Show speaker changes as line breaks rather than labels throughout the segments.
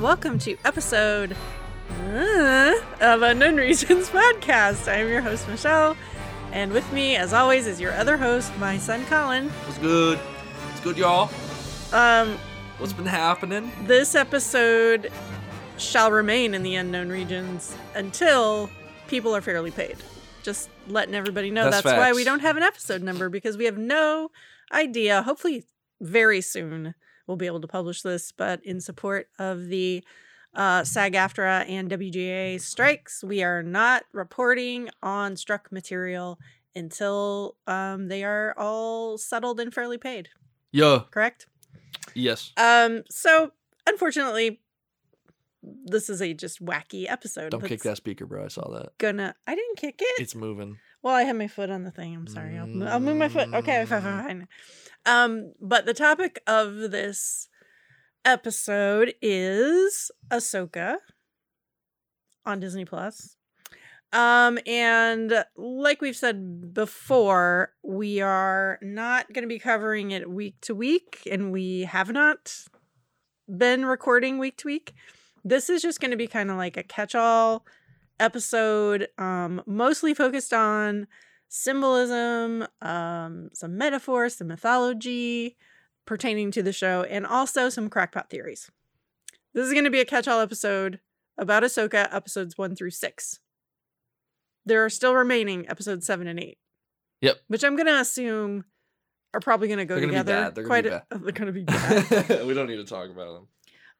Hello there, and welcome to episode uh, of Unknown Reasons podcast. I'm your host, Michelle, and with me, as always, is your other host, my son, Colin.
What's good? What's good, y'all?
Um,
What's been happening?
this episode shall remain in the unknown regions until people are fairly paid. Just letting everybody know
That's
that's, why we don't have an episode number because we have no idea. Hopefully, very soon we'll be able to publish this, but in support of the uh, SAG AFTRA and WGA strikes, we are not reporting on struck material until um, they are all settled and fairly paid.
Yeah.
Correct?
Yes.
Um, so unfortunately, this is a just wacky episode.
Don't kick that speaker, bro. I saw that.
Gonna, I didn't kick it.
It's moving.
Well, I had my foot on the thing. I'm sorry. I'll, mo- I'll move my foot. Okay, fine, fine, fine. Um, but the topic of this episode is Ahsoka on Disney Plus. Um, and like we've said before, we are not going to be covering it week to week, and we have not been recording week to week. This is just going to be kind of like a catch all episode, um, mostly focused on symbolism, um, some metaphors, some mythology pertaining to the show, and also some crackpot theories. This is going to be a catch all episode about Ahsoka, episodes one through six. There are still remaining episodes seven and eight.
Yep.
Which I'm going to assume are probably going to go
They're gonna be
together.
bad. They're gonna
Quite
be
a-
bad.
they're going to be bad.
we don't need to talk about them.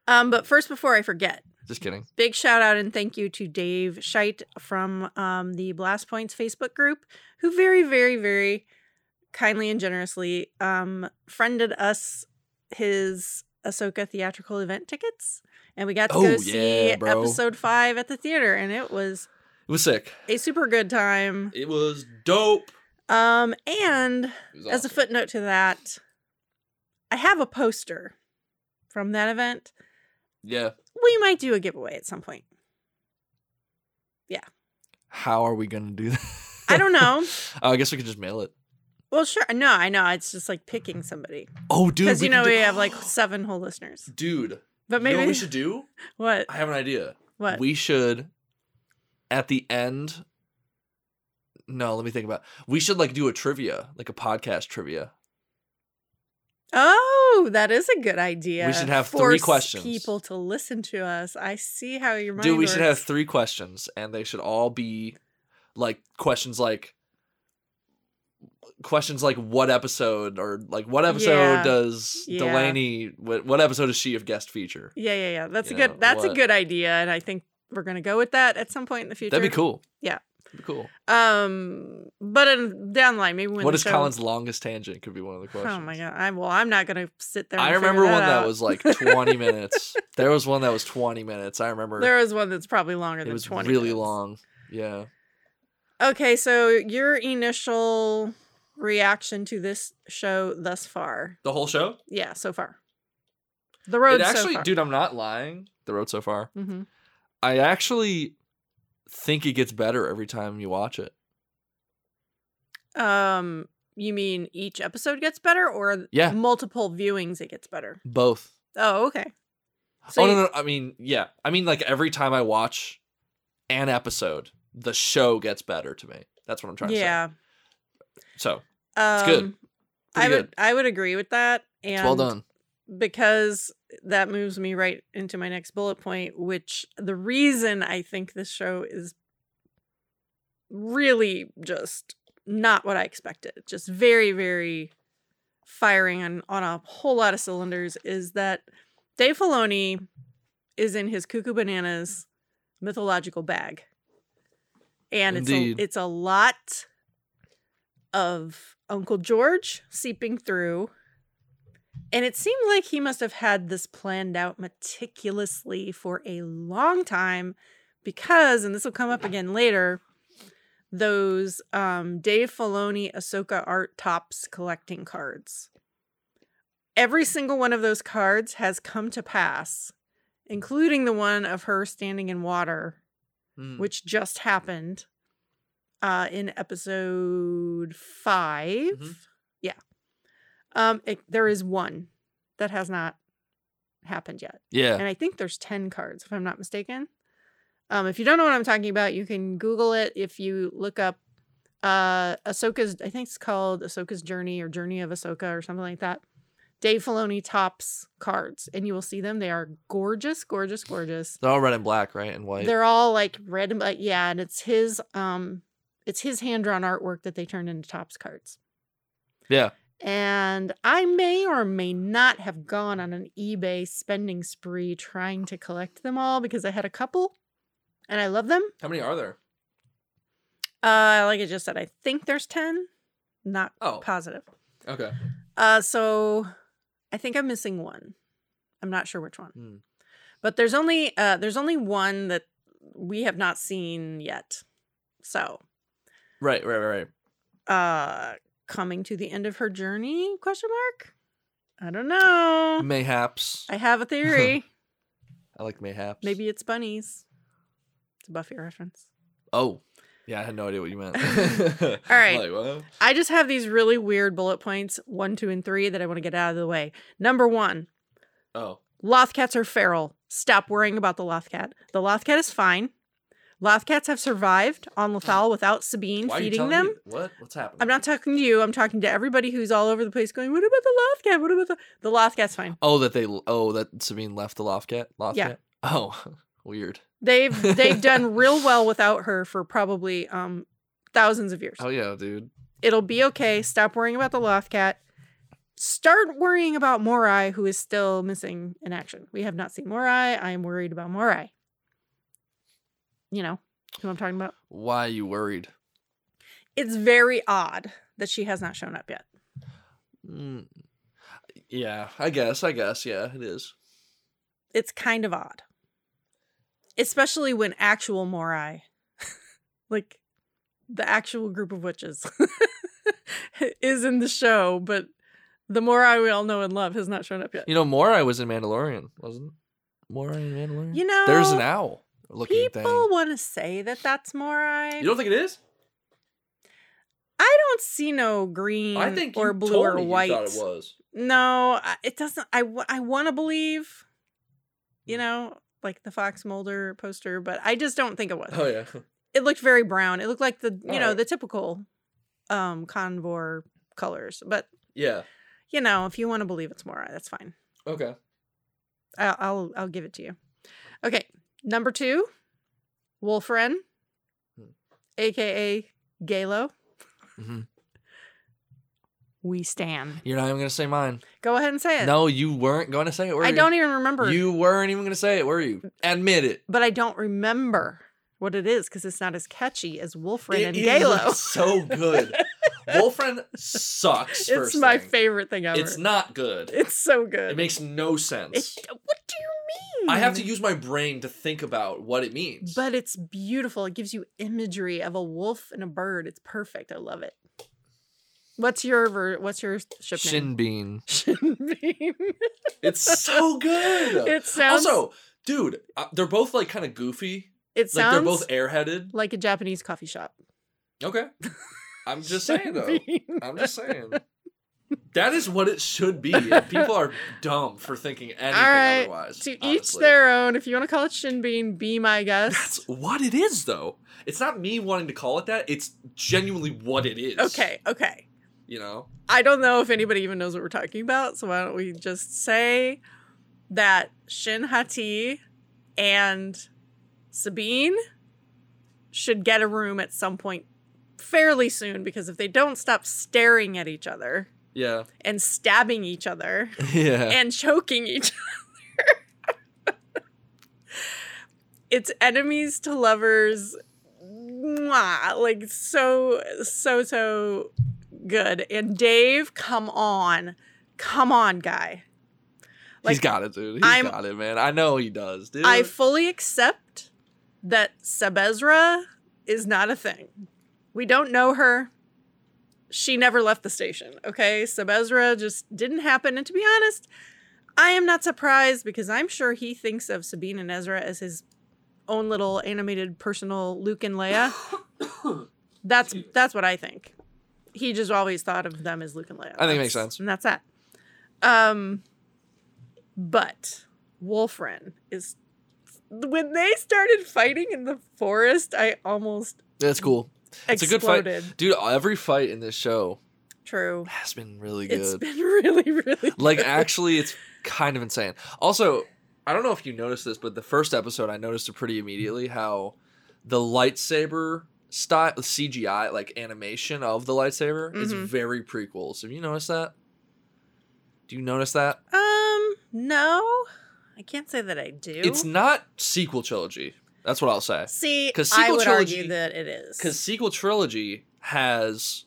um, but first, before I forget,
Just kidding.
big shout out and thank you to Dave Scheit from um, the Blast Points Facebook group, who very, very, very kindly and generously um, friended us his Ahsoka theatrical event tickets. And we got to
Oh,
go see
yeah,
episode five at the theater, and it was
It was sick.
a super good time.
It was dope.
Um, and
was
as a footnote to that, I have a poster from that event.
Yeah.
We might do a giveaway at some point. Yeah.
How are we gonna do that?
I don't know.
oh, I guess we could just mail it.
Well, sure. No, I know. It's just like picking somebody
Oh, dude.
because you know
do-
we have like seven whole listeners.
Dude.
But
you
maybe
know what we should do?
what?
I have an idea.
What?
We should at the end. No, let me think about. We should like do a trivia, like a podcast trivia.
Oh, that is a good idea.
We should have three questions.
People to listen to us. I see how your mind
Dude, we should have three questions, and they should all be like questions like questions like what episode or like what episode
Yeah.
does
Yeah.
Delaney what, what episode is she of guest feature?
Yeah, yeah, yeah. That's
You
a good.
know,
that's a good idea, and I think we're gonna go with that at some point in the future.
That'd be cool.
Yeah.
Cool.
Um, but in down the line, maybe when
what is
show-
Colin's longest tangent? Could be one of the questions.
Oh my god! I'm well, I'm not gonna sit there.
I remember one that was like 20 minutes. There was one that was 20 minutes. I remember
There was one that's probably longer
it
than
was
20
really
minutes.
long. Yeah.
Okay, so your initial reaction to this show thus far?
The whole show?
Yeah, so far. The road
it actually,
so far.
dude, I'm not lying. The road so far.
hmm
I actually think it gets better every time you watch it.
Um, you mean each episode gets better, or
Yeah.
multiple viewings it gets better?
Both.
Oh, okay. So
oh
you-
no, no, I mean, yeah. I mean, like every time I watch an episode, the show gets better to me. That's what I'm trying
yeah.
to say. Yeah. So
Um, it's
good.
I would
good.
I would agree with that, and
it's well done.
because that moves me right into my next bullet point, which the reason I think this show is really just not what I expected, just very, very firing on, on a whole lot of cylinders, is that Dave Filoni is in his cuckoo bananas mythological bag. And it's a, it's a lot of Uncle George seeping through and it seemed like he must have had this planned out meticulously for a long time because, and this will come up again later, those um, Dave Filoni Ahsoka art Topps collecting cards. Every single one of those cards has come to pass, including the one of her standing in water,
Mm.
which just happened uh, in episode 5
Mhm.
Um, it, there is one that has not happened yet.
Yeah.
And I think there's 10 cards, if I'm not mistaken. Um, if you don't know what I'm talking about, you can Google it. If you look up uh, Ahsoka's, I think it's called Ahsoka's Journey or Journey of Ahsoka or something like that. Dave Filoni Topps cards, and you will see them. They are gorgeous, gorgeous, gorgeous.
They're all red and black, right? And white.
They're all like red and black. Yeah, and it's his um, it's his hand drawn artwork that they turned into Topps cards.
yeah.
And I may or may not have gone on an eBay spending spree trying to collect them all because I had a couple and I love them.
How many are there?
Uh, like I just said, I think there's 10, not
Oh.
positive.
Okay.
Uh, so I think I'm missing one. I'm not sure which one.
Hmm.
But there's only uh there's only one that we have not seen yet. So,
Right, right, right, right.
uh coming to the end of her journey? Question mark? I don't know.
Mayhaps.
I have a theory.
I like mayhaps.
Maybe it's bunnies. It's a Buffy reference.
Oh. Yeah, I had no idea what you meant.
All right.
Like.
I just have these really weird bullet points, one, two, and three, that I want to get out of the way. Number one,
Oh.
Lothcats are feral. Stop worrying about the Lothcat. The Lothcat is fine. Lothcats have survived on Lothal without Sabine
Why are you
feeding them.
me- What? What's happening?
I'm not talking to you. I'm talking to everybody who's all over the place going, What about the Lothcat? What about the. The Lothcat's fine.
Oh, that they. Oh, that Sabine left the Lothcat? cat. Loft
Yeah.
cat? Oh, weird.
They've they've done real well without her for probably um thousands of years.
Oh yeah, dude.
It'll be okay. Stop worrying about the Lothcat. Start worrying about Morai, who is still missing in action. We have not seen Morai. I am worried about Morai. You know who I'm talking about?
Why are you worried?
It's very odd that she has not shown up yet.
Mm. Yeah, I guess. I guess. Yeah, it is.
It's kind of odd. Especially when actual Morai, like the actual group of witches, is in the show, but the Morai we all know and love has not shown up yet.
You know, Morai was in Mandalorian, wasn't Morai in Mandalorian?
You know,
There's an owl looking
people
thing.
want to say that that's Morai.
You don't think it is?
I don't see no green
I think
or blue
told
or
me
white.
You thought it was.
No, it doesn't. I, I want to believe, you
Hmm.
know, like the Fox Mulder poster, but I just don't think it was.
Oh yeah.
It looked very brown. It looked like the, you know,
Alright.
the typical um convor colors. But,
Yeah.
you know, if you want to believe it's Morai, that's fine.
Okay.
I'll, I'll, I'll give it to you. Okay. Number two, Wolfren,
Hmm.
aka Galo.
hmm
We stand.
You're not even gonna say mine.
Go ahead and say it.
No, you weren't going to say it. Were
I
you?
don't even remember.
You weren't even gonna say it, were you? Admit it.
but I don't remember what it is because it's not as catchy as Wolfren
It
and
is
Galo.
so good. Wolfren sucks.
it's
first
my
thing.
favorite thing ever.
It's not good.
It's so good.
It makes no sense.
It- what do you mean?
I have to use my brain to think about what it means.
But it's beautiful. It gives you imagery of a wolf and a bird. It's perfect. I love it. What's your ver- what's your ship name?
Shin Bean.
Shin Bean.
It's so good.
it sounds
also, dude, uh, they're both like kind of goofy.
it
Like
sounds
they're both airheaded.
like a Japanese coffee shop.
Okay. I'm just saying though. I'm just saying. That is what it should be. people are dumb for thinking anything
All right.
otherwise.
To each their own. If you want to call it Shin Bean, be my guest.
That's what it is, though. It's not me wanting to call it that. It's genuinely what it is.
Okay, okay.
You know?
I don't know if anybody even knows what we're talking about, so why don't we just say that Shin Hati and Sabine should get a room at some point fairly soon because if they don't stop staring at each other
Yeah.
and stabbing each other
Yeah.
and choking each other, it's enemies to lovers. Mwah, like so, so, so good. And Dave, come on. Come on, guy. Like, He's
got it, dude. He's
I'm-
got it, man. I know he does, dude.
I fully accept that Sebezra is not a thing. We don't know her. She never left the station, okay? Sebezra just didn't happen. And to be honest, I am not surprised because I'm sure he thinks of Sabine and Ezra as his own little animated personal Luke and Leia. That's that's what I think. He just always thought of them as Luke and Leia.
I think it makes sense.
And that's that. Um but Wolfren is when they started fighting in the forest, I almost
That's cool. It's a good fight. Dude, every fight in this show
True.
has been really
It's
good.
been really, really
like
good.
actually it's kind of insane. Also, I don't know if you noticed this, but the first episode I noticed it pretty immediately how the lightsaber style CGI like animation of the lightsaber is
Mhm.
very prequels. Have you noticed that? Do you notice that?
Um, no, I can't say that I do.
It's not sequel trilogy. That's what I'll say.
See,
'Cause
I
sequel
would
trilogy-
argue that it is.
Because sequel trilogy has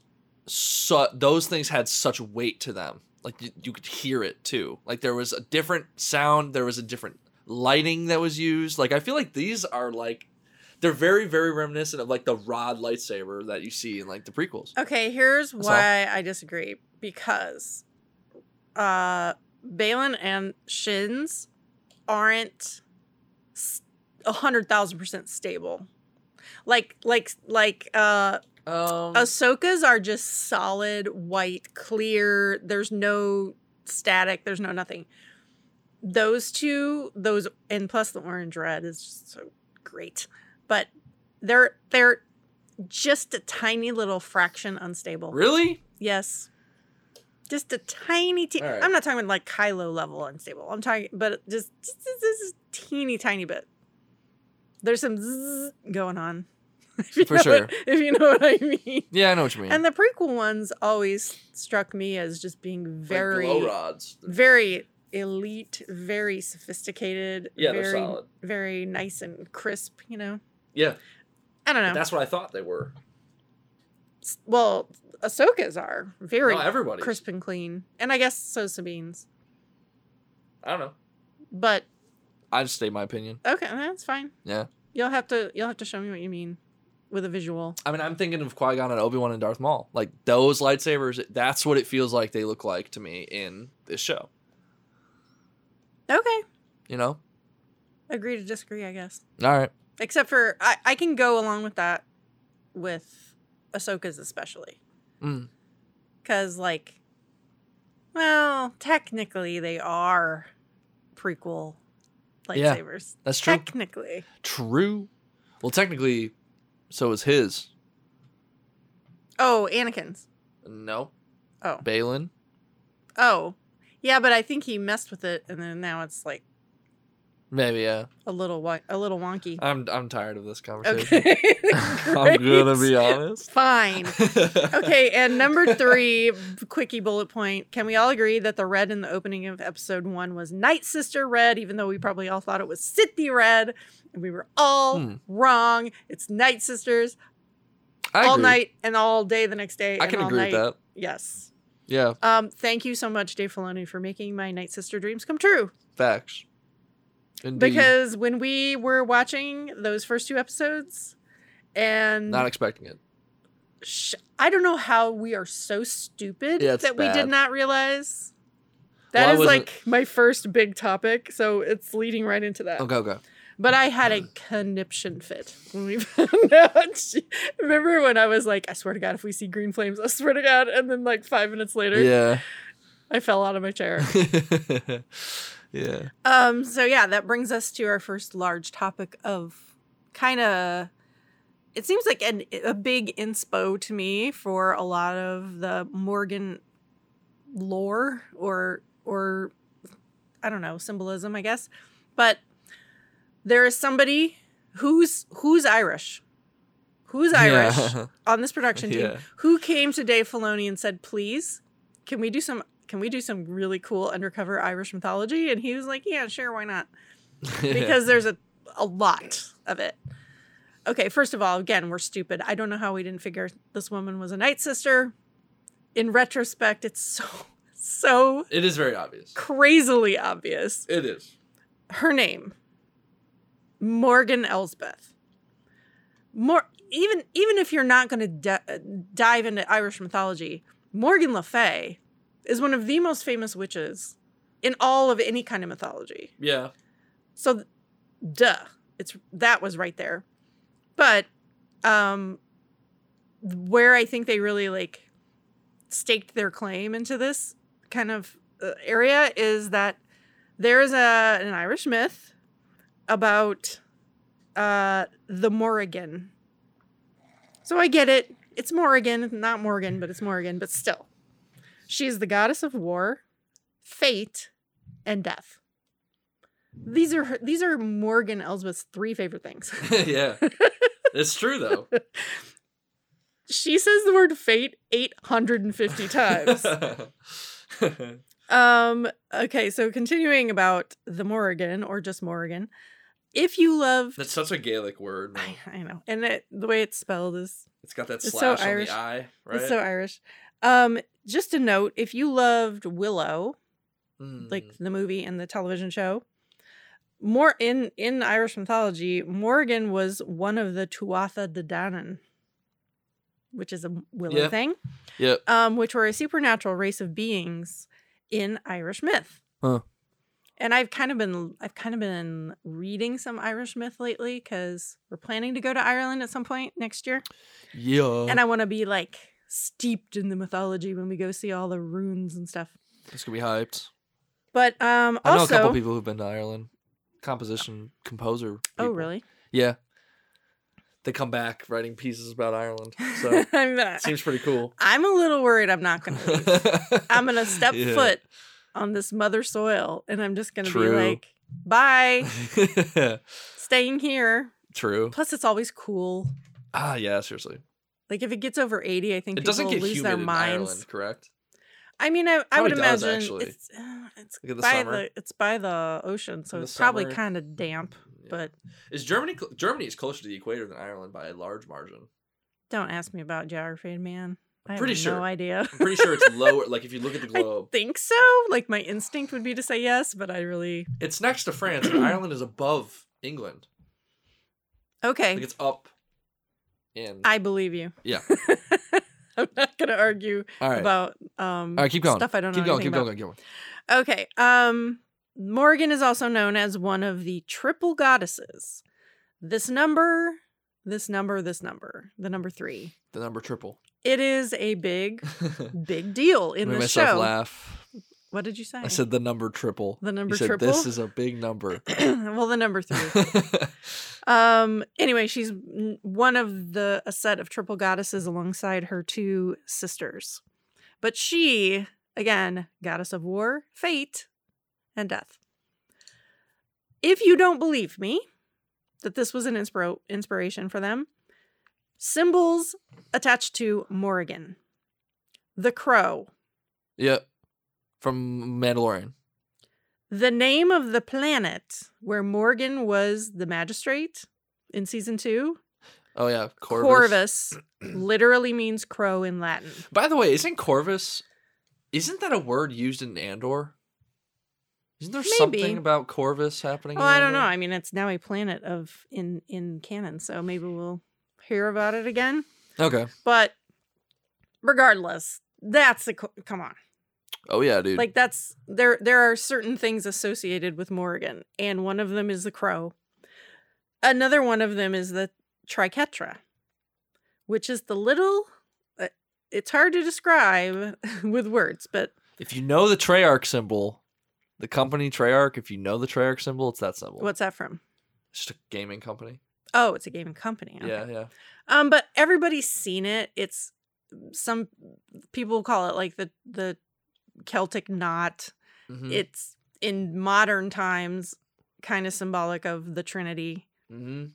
su- those things had such weight to them. Like you, you could hear it too. Like there was a different sound. There was a different lighting that was used. Like I feel like these are like they're very very reminiscent of like the rod lightsaber that you see in like the prequels.
Okay, here's
That's all.
why I disagree. Because uh Baylan and Shins aren't a hundred thousand percent stable. Like like like uh
Um,
Ahsoka's are just solid, white, clear. There's no static, there's no nothing. Those two, those and plus the orange red is just so great. But they're they're just a tiny little fraction unstable.
really?
Yes. Just a tiny, te-
right.
I'm not talking about like Kylo level unstable. I'm talking, but just, this teeny tiny bit. There's some zzz going on.
For sure.
what- if you know what I mean.
Yeah, I know what you mean.
And the prequel ones always struck me as just being
Like
very,
glow rods.
very elite, very sophisticated.
Yeah,
very,
they're solid.
Very nice and crisp. You know,
Yeah,
I don't know.
that's what I thought they were.
Well, Ahsoka's are very
No, everybody.
crisp and clean, and I guess so Sabine's.
I don't know.
But
I just state my opinion.
okay, that's fine.
Yeah.
You'll have to you'll have to show me what you mean with a visual.
I mean, I'm thinking of Qui Gon and Obi Wan and Darth Maul. Like those lightsabers, that's what it feels like they look like to me in this show.
Okay.
You know?
Agree to disagree, I guess.
All right.
Except for I, I can go along with that with Ahsoka's especially.
Mm.
Cause like well, technically they are prequel
Yeah.
lightsabers.
That's true.
Technically.
True. Well, technically, so is his.
Oh, Anakin's.
No.
Oh.
Baylan.
Oh. Yeah, but I think he messed with it and then now it's like
Maybe yeah.
a little wa- a little wonky.
I'm I'm tired of this conversation.
Okay.
I'm gonna be honest.
Fine. Okay, and number three, quickie bullet point. Can we all agree that the red in the opening of episode one was Night Sister red, even though we probably all thought it was Sith red, and we were all
Hmm.
wrong. It's Night Sisters
I
all
agree.
night and all day the next day.
I can agree
night.
with that.
Yes.
Yeah.
Um. Thank you so much, Dave Filoni, for making my Night Sister dreams come true.
Facts. Indeed.
Because when we were watching those first two episodes, and
not expecting it.
sh- I don't know how we are so stupid
Yeah,
that we did not realize.
Well,
That is like my first big topic, so it's leading right into that.
Okay, okay.
But I had a conniption fit when we found out. Remember when I was like, I swear to God, if we see green flames, I swear to God. And then like five minutes later,
Yeah.
I fell out of my chair.
yeah.
Um, so yeah, that brings us to our first large topic of kind of it seems like an, a big inspo to me for a lot of the Morgan lore or or I don't know, symbolism, I guess. But there is somebody who's who's Irish. Who's Irish
Yeah.
on this production team
Yeah.
who came to Dave Filoni and said, "Please, can we do some can we do some really cool undercover Irish mythology?" And he was like, "Yeah, sure, why not?" Because there's a a lot of it. Okay, first of all, again, we're stupid. I don't know how we didn't figure this woman was a night sister. In retrospect, it's so so
it is very obvious.
crazily obvious.
It is.
Her name, Morgan Elsbeth. More even even if you're not going to d- uh, dive into Irish mythology, Morgan Le Fay is one of the most famous witches in all of any kind of mythology.
Yeah.
So, duh, it's that was right there. But um, where I think they really like staked their claim into this kind of uh, area is that there is a an Irish myth about uh the Morrigan. So I get it. It's Morrigan, not Morgan, but it's Morrigan, but still. She's the goddess of war, fate, and death. These are her, these are Morgan Elsbeth's three favorite things.
yeah. It's true though.
she says the word fate 850 times. um okay, so continuing about the Morrigan or just Morrigan. If you love
That's such a Gaelic word.
I. I know. And it, the way it's spelled is
It's got that
It's so
slash on
Irish.
the eye, right?
it's so Irish. Um just a note, if you loved Willow, like
Mm.
the movie and the television show. More in in Irish mythology, Morgan was one of the Tuatha De Danann, which is a willow
Yeah.
thing,
Yep.
um, which were a supernatural race of beings in Irish myth.
Huh.
And I've kind of been I've kind of been reading some Irish myth lately because we're planning to go to Ireland at some point next year,
Yeah.
and I want to be like steeped in the mythology when we go see all the runes and stuff.
it's gonna be hyped.
But um,
I know
also,
a couple people who've been to Ireland. Composition, composer.
oh really?
Yeah. They come back writing pieces about Ireland. So
uh,
seems pretty cool.
I'm a little worried I'm not going to leave. I'm going to step
Yeah.
foot on this mother soil and I'm just going to be like, bye, staying here.
True.
Plus, it's always cool.
Ah, yeah, seriously.
Like, if it gets over 80, I think
It
people
doesn't get
lose
humid
their
in
minds.
Ireland, correct?
I mean, I, I would
does,
imagine
actually.
it's, uh, it's
the
by
summer.
the it's by the ocean, so
In
it's probably kind of damp.
Yeah.
But
Is Germany Germany is closer to the equator than Ireland by a large margin?
don't ask me about geography, man. I have
Pretty
no
sure.
idea.
I'm pretty sure it's lower. Like if you look at the
I
globe,
think so. Like my instinct would be to say yes, but I really
it's next to France, and Ireland is above England.
okay.
Like it's up. In
I believe you.
yeah.
I'm not gonna argue
All right.
about um
All right, keep going.
stuff I don't
keep
know
going. Keep
anything
going. Keep going.
about. Okay. Um Morgan is also known as one of the triple goddesses. This number, this number, this number, the number three.
The number triple.
It is a big, big deal in the show.
laugh.
What did you say?
I said the number triple.
the number
you said
triple.
this is a big number.
well, the number three. Um. Anyway, she's one of the a set of triple goddesses alongside her two sisters, but she again goddess of war, fate, and death. If you don't believe me that this was an inspira- inspiration for them, symbols attached to Morrigan, the crow,
yep. From Mandalorian.
the name of the planet where Morgan was the magistrate in season two.
Oh yeah, Corvus.
Corvus literally means crow in Latin.
By the way, isn't Corvus? Isn't that a word used in Andor? Isn't there something about Corvus happening?
Well, I don't know. I mean, it's now a planet of in in canon, so maybe we'll hear about it again.
Okay.
But regardless, that's the come on.
Oh yeah, dude.
Like that's there there are certain things associated with Morgan, and one of them is the crow. Another one of them is the triquetra, which is the little uh, it's hard to describe with words, but
if you know the Treyarch symbol, the company Treyarch, if you know the Treyarch symbol, it's that symbol.
what's that from?
It's just a gaming company.
Oh, it's a gaming company. okay.
Yeah, yeah.
Um, but everybody's seen it. It's some people call it like the the Celtic knot.
Mhm,
It's in modern times kind of symbolic of the Trinity.
mhm.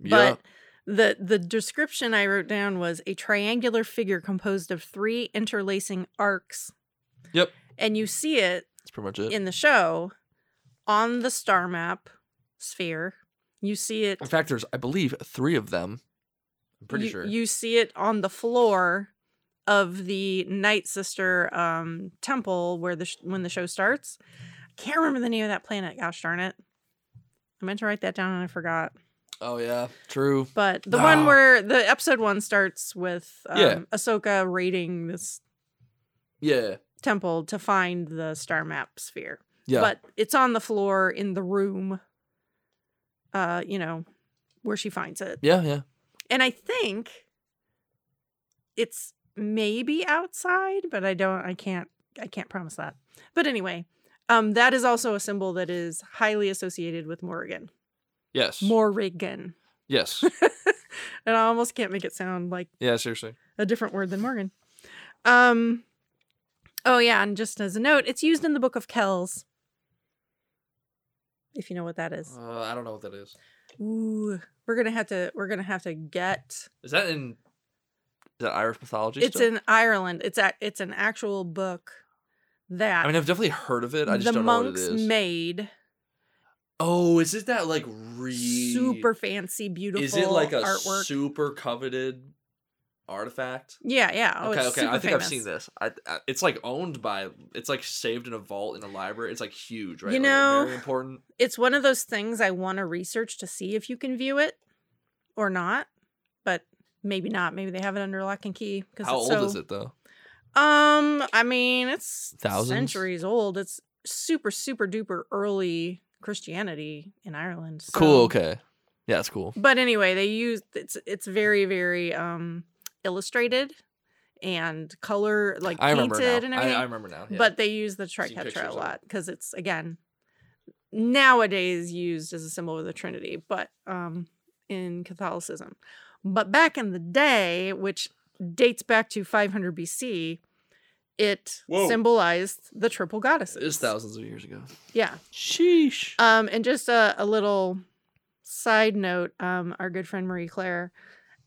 But the the description I wrote down was a triangular figure composed of three interlacing arcs.
Yep.
And you see it
That's pretty much it.
in the show on the star map sphere. You see it
In fact, there's I believe three of them. I'm pretty
you,
sure.
You see it on the floor of the Night Sister um, temple where the sh- when the show starts. I can't remember the name of that planet. Gosh darn it! I meant to write that down and I forgot.
oh yeah, true.
But the one where the episode one starts with um,
Yeah.
Ahsoka raiding this
Yeah,
temple to find the star map sphere.
yeah.
But it's on the floor in the room. Uh, you know, where she finds it.
yeah, yeah.
And I think it's maybe outside, but I don't I can't I can't promise that. But anyway, Um, that is also a symbol that is highly associated with Morrigan.
Yes.
Morrigan.
Yes.
and I almost can't make it sound like
Yeah, seriously.
a different word than Morgan. Um, oh yeah, and just as a note, it's used in the Book of Kells. If you know what that is.
Uh, I don't know what that is.
Ooh, we're gonna have to. We're gonna have to get.
Is that in that Irish mythology?
It's
still?
in Ireland. It's a. It's an actual book that
I mean, I've definitely heard of it. I just don't know what it
monks made.
oh, is it that like re
Super fancy, beautiful.
Is it like a
artwork?
super coveted artifact?
yeah, yeah. Oh,
okay, okay. I think I've seen this. I, I, it's like owned by. It's like saved in a vault in a library. It's like huge, right?
You
Like,
know-
very important.
It's one of those things I want to research to see if you can view it or not, but maybe not. Maybe they have it under lock and key. Because
How
it's
old
so,
is it though?
Um, I mean, it's
Thousands?
centuries old. It's super, super duper early Christianity in Ireland. so-
Cool. Okay. Yeah, it's cool.
But anyway, they use it's it's very very um illustrated and color like
I
painted and everything.
I remember now. Yeah.
But they use the triquetra a lot because it's again nowadays used as a symbol of the Trinity, but um in Catholicism. But back in the day, which dates back to 500 BC, it
Whoa.
symbolized the triple goddesses.
it is thousands of years ago.
Yeah.
Sheesh.
Um, and just a, a little side note, um, our good friend Marie Claire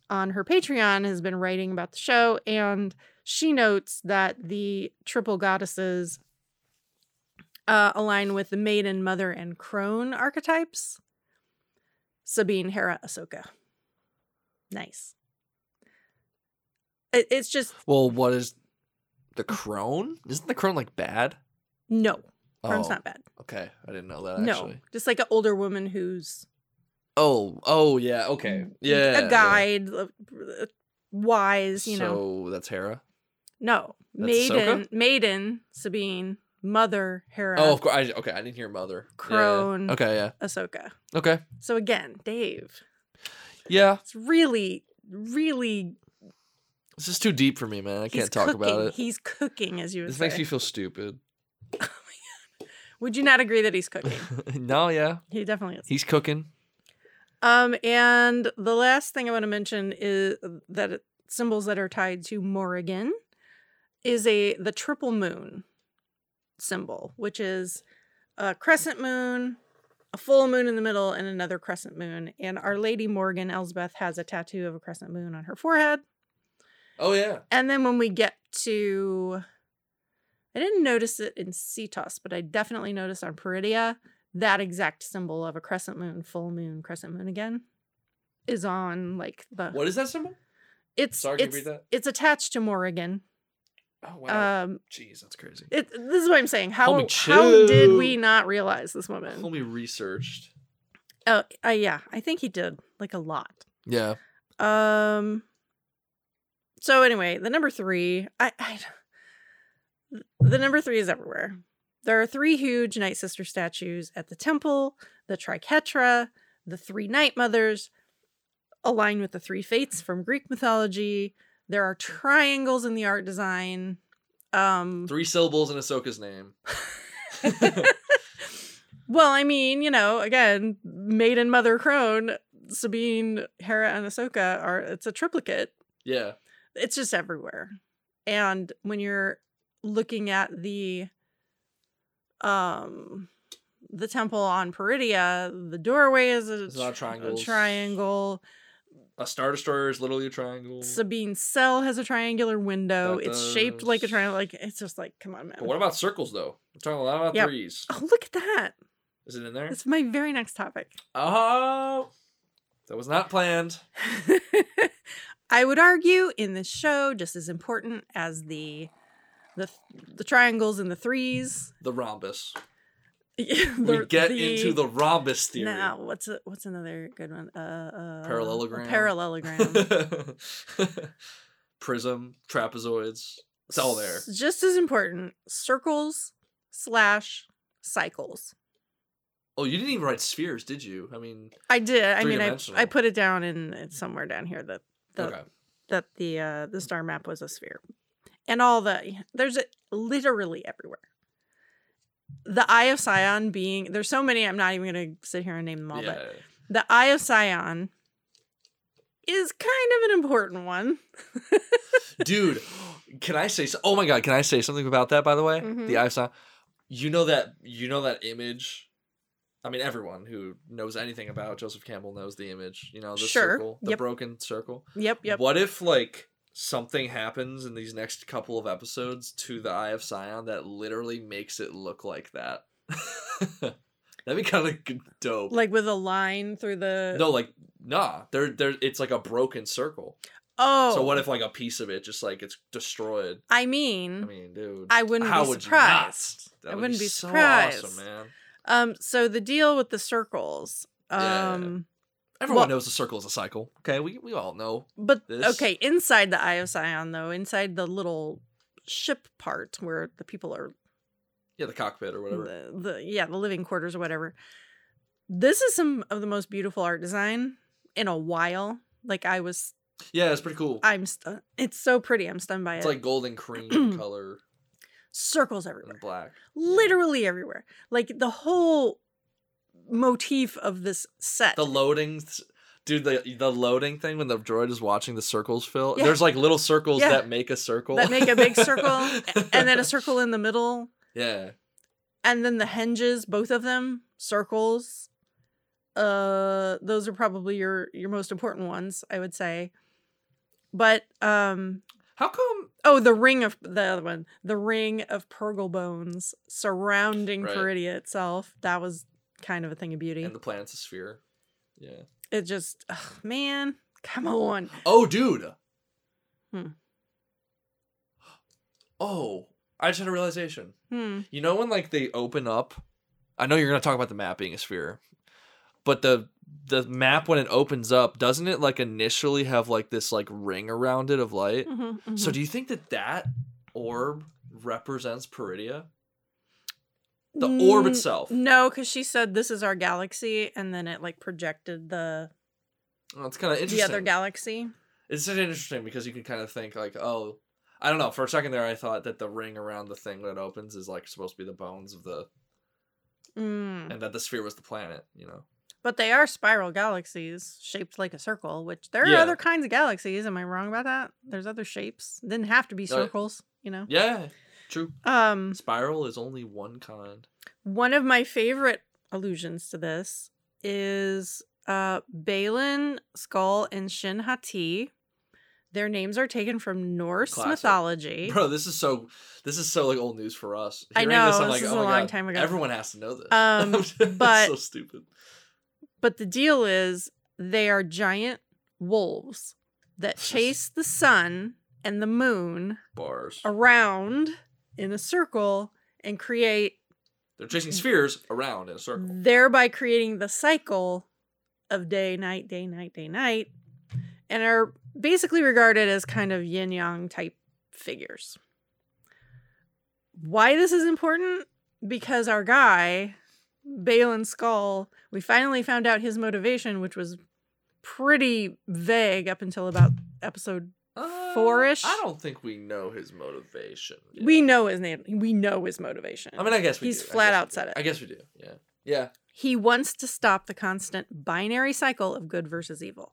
on her Patreon has been writing about the show, and she notes that the triple goddesses uh, align with the maiden, mother, and crone archetypes. Sabine, Hera, Ahsoka. Nice. It, it's just
Well, what is the crone? Isn't the crone like bad?
no. Crone's
Oh,
not bad.
Okay, I didn't know that
no,
actually.
just like an older woman who's
Oh, oh yeah, okay. Yeah.
a guide, uh, wise, you know.
So that's Hera.
No,
That's
maiden,
Ahsoka?
maiden, Sabine, mother, Hera,
Oh, of course. I, okay, I didn't hear mother. Yeah, yeah.
Crone.
Okay, yeah.
Ahsoka.
Okay.
So again, Dave,
Yeah.
it's really, really.
This is too deep for me, man. I
he's
can't talk about it.
He's cooking, as you would
This
say.
makes me feel stupid.
Would you not agree that he's cooking?
no, yeah.
he definitely is.
He's cooking.
Um, and the last thing I want to mention is that symbols that are tied to Morrigan is a the triple moon symbol, which is a crescent moon, a full moon in the middle, and another crescent moon. And Our Lady Morgan Elsbeth has a tattoo of a crescent moon on her forehead.
Oh yeah.
And then when we get to, I didn't notice it in Seatos, but I definitely noticed on Peridia that exact symbol of a crescent moon, full moon, crescent moon again, is on like the.
What is that symbol?
It's
Sorry,
it's
read that?
it's attached to Morrigan.
Oh wow.
Um,
Jeez, that's crazy.
it, this is what I'm saying. How how did we not realize this woman?
Homie researched.
Oh, uh, yeah, I think he did like a lot.
Yeah.
Um. So anyway, the number three, I, I, the number three is everywhere. There are three huge Night Sister statues at the temple. The Triquetra, the three Night Mothers, aligned with the three fates from Greek mythology. There are triangles in the art design. Um,
Three syllables in Ahsoka's name.
well, I mean, you know, again, maiden, mother, crone, Sabine, Hera, and Ahsoka are. It's a triplicate.
Yeah.
it's just everywhere. And when you're looking at the um the temple on Peridia, the doorway is a,
lot
a triangle.
A Star Destroyer is literally a triangle.
Sabine's cell has a triangular window.
That
it's shaped like a triangle. Like it's just like, come on, man.
But what about circles though? We're talking a lot about
Yep.
threes.
oh, look at that.
Is it in there?
That's my very next topic.
Oh, that was not planned.
I would argue in this show, just as important as the the the triangles and the threes.
The rhombus.
the,
we get into the rhombus theory.
Now, what's a, what's another good one? Uh, uh
Parallelogram.
Parallelogram.
Prism, trapezoids. It's all there.
Just as important, circles slash cycles.
Oh, you didn't even write spheres, did you? I mean,
I did. I mean, I, I put it down in it's somewhere down here that the
okay.
that the uh the star map was a sphere, and all the there's a, literally everywhere. The Eye of Sion being there's so many. I'm not even gonna sit here and name them all,
yeah.
but the Eye of Sion is kind of an important one.
Dude, can I say so- Oh my god, can I say something about that by the way?
Mhm.
The eye of Sion. You know that you know that image I mean everyone who knows anything about Joseph Campbell knows the image, you know, the
Sure,
circle, the
yep.
broken circle.
Yep, yep.
What if like something happens in these next couple of episodes to the Eye of Sion that literally makes it look like that? That'd be kind of dope.
Like with a line through the
no, like nah, there, there. It's like a broken circle.
Oh,
So what if like a piece of it just like it's destroyed?
I mean,
I mean, dude,
I wouldn't be surprised.
not? That
I
would
wouldn't be
so
surprised.
Awesome, man.
Um, so the deal with the circles,
Yeah. Everyone
Well-
knows the circle is a cycle. Okay, we we all know.
but
This-
okay, inside the Eye of Sion, though, inside the little ship part where the people are,
Yeah, the cockpit or whatever.
the, the yeah, the living quarters or whatever. This is some of the most beautiful art design in a while. Like I was,
Yeah, it's pretty cool.
I'm, stu- it's so pretty. I'm stunned by
It's
it.
It's like golden cream color
circles everywhere.
and black.
literally everywhere. Like the whole motif of this set.
The loading, dude. The the loading thing when the droid is watching the circles fill.
Yeah.
There's like little circles
Yeah.
that make a circle.
that make a big circle and then a circle in the middle
Yeah.
and then the hinges both of them circles uh those are probably your your most important ones i would say but um
How come?
oh the ring of the other one the ring of purrgil bones surrounding
Right.
Peridia itself that was kind of a thing of beauty
And the planet's a sphere. Yeah.
it just ugh, man come on
Oh, dude.
Hmm.
Oh, I just had a realization.
hmm
You know when like they open up, I know you're gonna talk about the map being a sphere, but the the map when it opens up, doesn't it like initially have like this like ring around it of light?
Mhm,
So
mhm.
do you think that that orb represents Peridia? The orb
Mm,
itself.
No, because she said this is our galaxy, and then it like projected the
Well, it's kind of interesting.
the other galaxy.
It's interesting because you can kind of think like, oh, I don't know. For a second there, I thought that the ring around the thing that opens is like supposed to be the bones of the,
Mm.
and that the sphere was the planet. You know.
But they are spiral galaxies shaped like a circle, which there are
Yeah.
other kinds of galaxies. Am I wrong about that? There's other shapes. Didn't have to be circles, you know.
Yeah, true.
Um,
Spiral is only one kind.
one of my favorite allusions to this is uh Baylan, Skoll, and Shin Hati. Their names are taken from Norse
Classic.
mythology.
Bro, this is so this is so like old news for us.
I know,
this, I'm
this
like,
is
oh
a long
God,
time ago.
Everyone has to know this.
Um, but-
so stupid.
But the deal is, they are giant wolves that chase the sun and the moon
Bars.
around in a circle and create,
They're chasing spheres around in a circle.
thereby creating the cycle of day, night, day, night, day, night, and are basically regarded as kind of yin yang type figures. Why this is important? Because our guy, Baylan Skoll, we finally found out his motivation, which was pretty vague up until about episode. Four-ish?
I don't think we know his motivation.
We know his name. We know his motivation.
I mean, I guess we
He's
do.
Flat out said it.
I guess we do. Yeah. Yeah.
he wants to stop the constant binary cycle of good versus evil.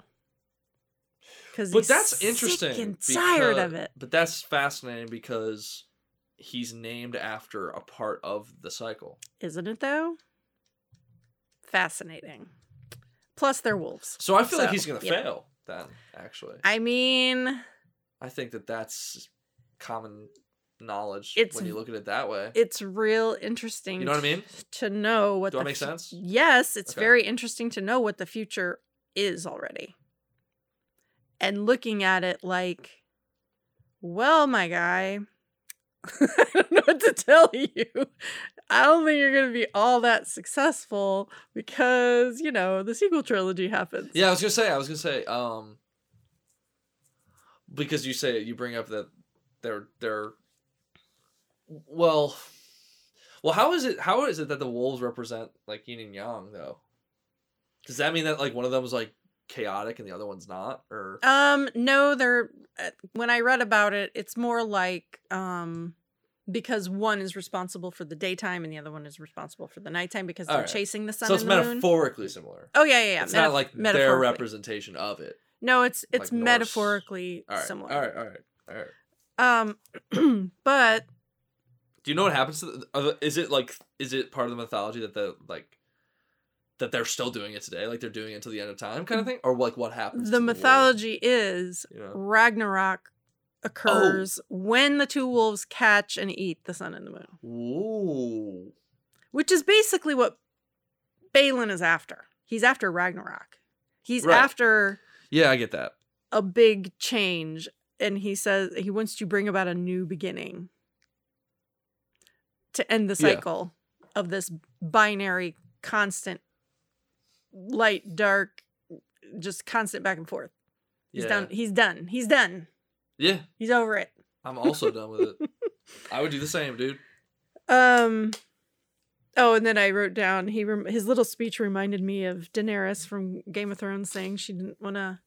Because
But that's interesting.
and tired
because-
of it.
But that's fascinating because he's named after a part of the cycle.
Isn't it though? Fascinating. Plus, they're wolves.
So I feel like he's going to
yeah.
fail then, actually.
I mean,
I think that that's common knowledge
It's
when you look at it that way.
it's real interesting.
You know what I mean?
To know what
Do I
the
make
fu-
sense?
Yes, it's
Okay.
very interesting to know what the future is already. And looking at it like, well, my guy, I don't know what to tell you. I don't think you're going to be all that successful because, you know, the sequel trilogy happens.
Yeah, I was gonna say. I was gonna say. Um, because you say you bring up that they're they're. Well, well, how is it? How is it that the wolves represent like yin and yang though? Does that mean that like one of them is like chaotic and the other one's not, or
Um, no, they're uh, when I read about it, it's more like um because one is responsible for the daytime and the other one is responsible for the nighttime because they're
Alright.
chasing the sun
so it's
and the moon.
metaphorically similar.
Oh yeah, yeah, yeah.
it's not like their representation of it.
No, it's it's
like
metaphorically
All right.
similar.
All right. All right. All right.
Um, but
Do you know what happens to? The, is it like? Is it part of the mythology that the like? That they're still doing it today, like they're doing it until the end of time, kind of thing, or like what happens? to
the mythology is
you know?
Ragnarok occurs when the two wolves catch and eat the sun and the moon,
Ooh.
which is basically what Baylan is after. He's after Ragnarok. He's
Right.
after
Yeah, I get that.
a big change, and he says he wants to bring about a new beginning to end the
Yeah.
cycle of this binary, constant, light, dark, just constant back and forth. He's
yeah.
done. He's done. He's done.
Yeah,
He's over it.
I'm also done with it. I would do the same, dude.
Um. Oh, and then I wrote down he rem- his little speech reminded me of Daenerys from Game of Thrones saying she didn't want to.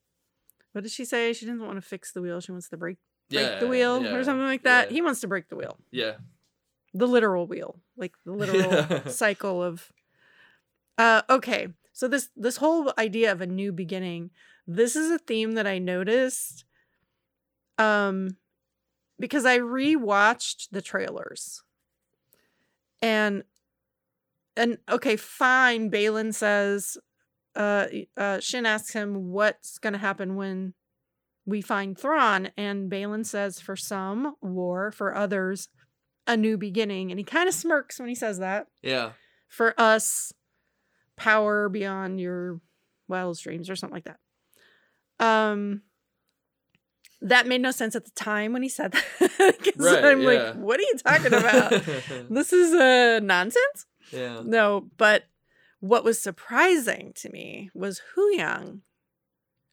What did she say? She didn't want to fix the wheel. She wants to break break
Yeah,
the wheel
yeah,
or something like that.
yeah.
He wants to break the wheel,
Yeah,
the literal wheel, like the literal cycle of. Uh. Okay. So this this whole idea of a new beginning, this is a theme that I noticed. Um, because I rewatched the trailers. And and okay, fine. Baylan says, uh, uh, Shin asks him what's going to happen when we find Thrawn, and Baylan says, for some, war, for others, a new beginning. And he kind of smirks when he says that.
yeah,
For us, power beyond your wildest dreams, or something like that. Um, that made no sense at the time when he said that.
Right,
I'm
yeah.
like, what are you talking about? this is uh, nonsense.
Yeah.
No, but what was surprising to me was Huyang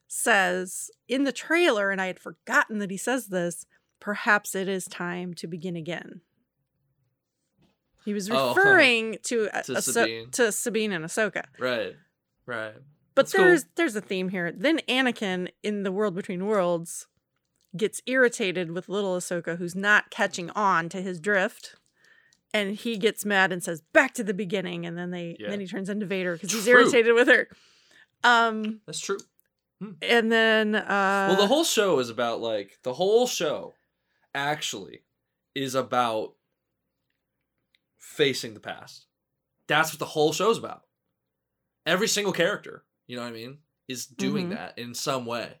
says in the trailer, and I had forgotten that he says this, perhaps it is time to begin again. He was
Oh,
referring to, uh,
To
Ahso-
Sabine.
to Sabine and Ahsoka.
Right, right.
But
That's cool.
there's there's a theme here. Then Anakin in the World Between Worlds gets irritated with little Ahsoka who's not catching on to his drift. And he gets mad and says, "Back to the beginning." And then they
Yeah.
then he turns into Vader because he's irritated with her. Um,
That's true.
and then uh,
well, the whole show is about like the whole show actually is about facing the past. That's what the whole show's about. Every single character, you know what I mean, is doing
Mhm.
that in some way.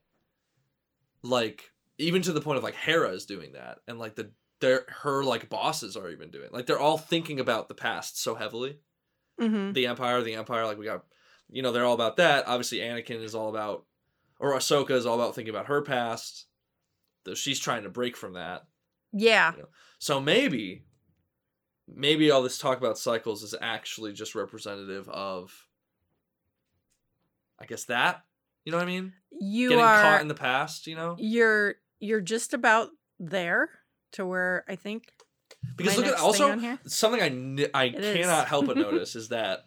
Like even to the point of like Hera is doing that, and like the their her like bosses are even doing like they're all thinking about the past so heavily.
mhm.
the Empire, the Empire, like we got, you know, they're all about that. Obviously, Anakin is all about, or Ahsoka is all about thinking about her past. Though she's trying to break from that.
yeah,
So maybe, maybe all this talk about cycles is actually just representative of, I guess that, you know what I mean?
you
Getting
are
caught in the past, you know?
you're you're just about there to where I think
Because look at also something I n- I
It is.
cannot help but notice is that